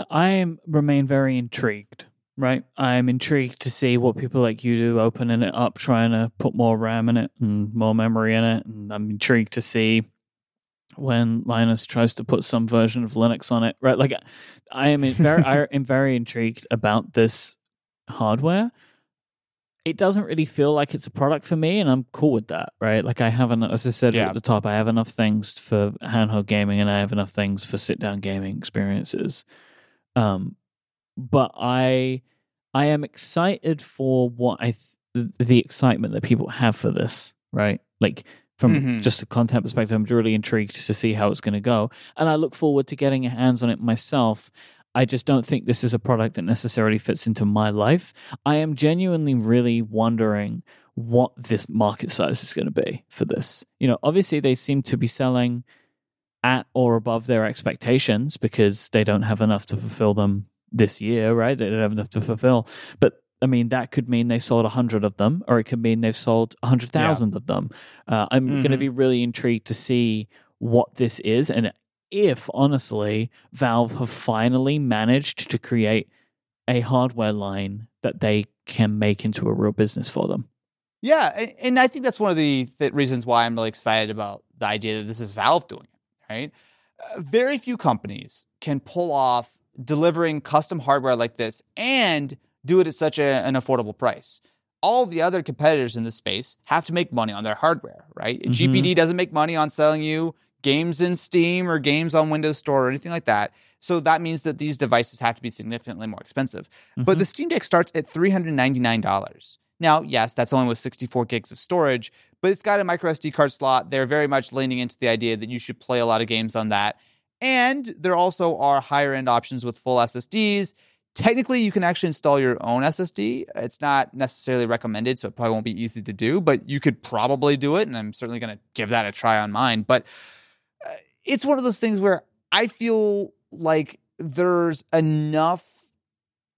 I remain very intrigued. Right, I'm intrigued to see what people like you do, opening it up, trying to put more RAM in it and more memory in it, and I'm intrigued to see when Linus tries to put some version of Linux on it. Right, like I am very, I am very intrigued about this hardware, it doesn't really feel like it's a product for me, and I'm cool with that, right? Like I have enough, as I said yeah. at the top, I have enough things for handheld gaming, and I have enough things for sit down gaming experiences. Um, but I, I am excited for what I, th- the excitement that people have for this, right? Like from mm-hmm. just a content perspective, I'm really intrigued to see how it's going to go, and I look forward to getting hands on it myself I just don't think this is a product that necessarily fits into my life. I am genuinely really wondering what this market size is going to be for this. You know, obviously they seem to be selling at or above their expectations because they don't have enough to fulfill them this year, right? They don't have enough to fulfill. But I mean, that could mean they sold 100 of them, or it could mean they've sold 100,000 yeah. of them. Uh, I'm mm-hmm. going to be really intrigued to see what this is. And if honestly Valve have finally managed to create a hardware line that they can make into a real business for them. Yeah, and I think that's one of the th- reasons why I'm really excited about the idea that this is Valve doing it, right? Uh, very few companies can pull off delivering custom hardware like this and do it at such a, an affordable price. All the other competitors in this space have to make money on their hardware, right? Mm-hmm. GPD doesn't make money on selling you games in Steam or games on Windows Store or anything like that. So that means that these devices have to be significantly more expensive. Mm-hmm. But the Steam Deck starts at $399. Now, yes, that's only with 64 gigs of storage, but it's got a micro SD card slot. They're very much leaning into the idea that you should play a lot of games on that. And there also are higher end options with full SSDs. Technically, you can actually install your own SSD. It's not necessarily recommended, so it probably won't be easy to do, but you could probably do it. And I'm certainly going to give that a try on mine. But uh, it's one of those things where I feel like there's enough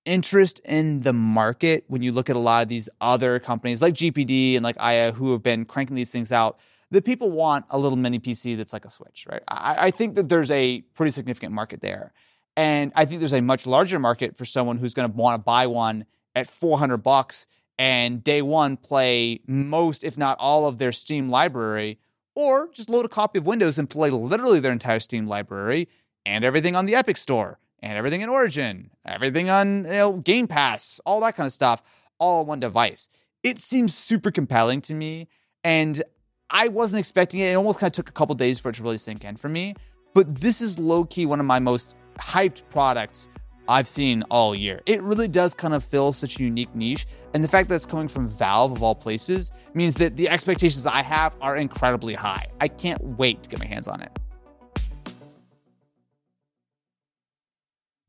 interest in the market when you look at a lot of these other companies like GPD and like Aya who have been cranking these things out that people want a little mini PC that's like a Switch, right? I, I think that there's a pretty significant market there. And I think there's a much larger market for someone who's going to want to buy one at 400 bucks and day one play most, if not all, of their Steam library or just load a copy of Windows and play literally their entire Steam library and everything on the Epic Store and everything in Origin, everything on you know, Game Pass, all that kind of stuff, all on one device. It seems super compelling to me, and I wasn't expecting it. It almost kind of took a couple days for it to really sink in for me. But this is low key one of my most hyped products I've seen all year. It really does kind of fill such a unique niche. And the fact that it's coming from Valve of all places means that the expectations I have are incredibly high. I can't wait to get my hands on it.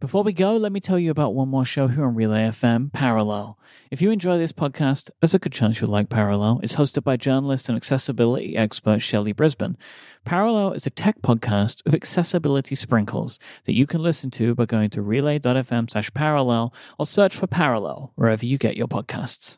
Before we go, let me tell you about one more show here on Relay FM, Parallel. If you enjoy this podcast, there's a good chance you'll like Parallel. It's hosted by journalist and accessibility expert Shelley Brisbane. Parallel is a tech podcast with accessibility sprinkles that you can listen to by going to relay.fm slash parallel or search for Parallel wherever you get your podcasts.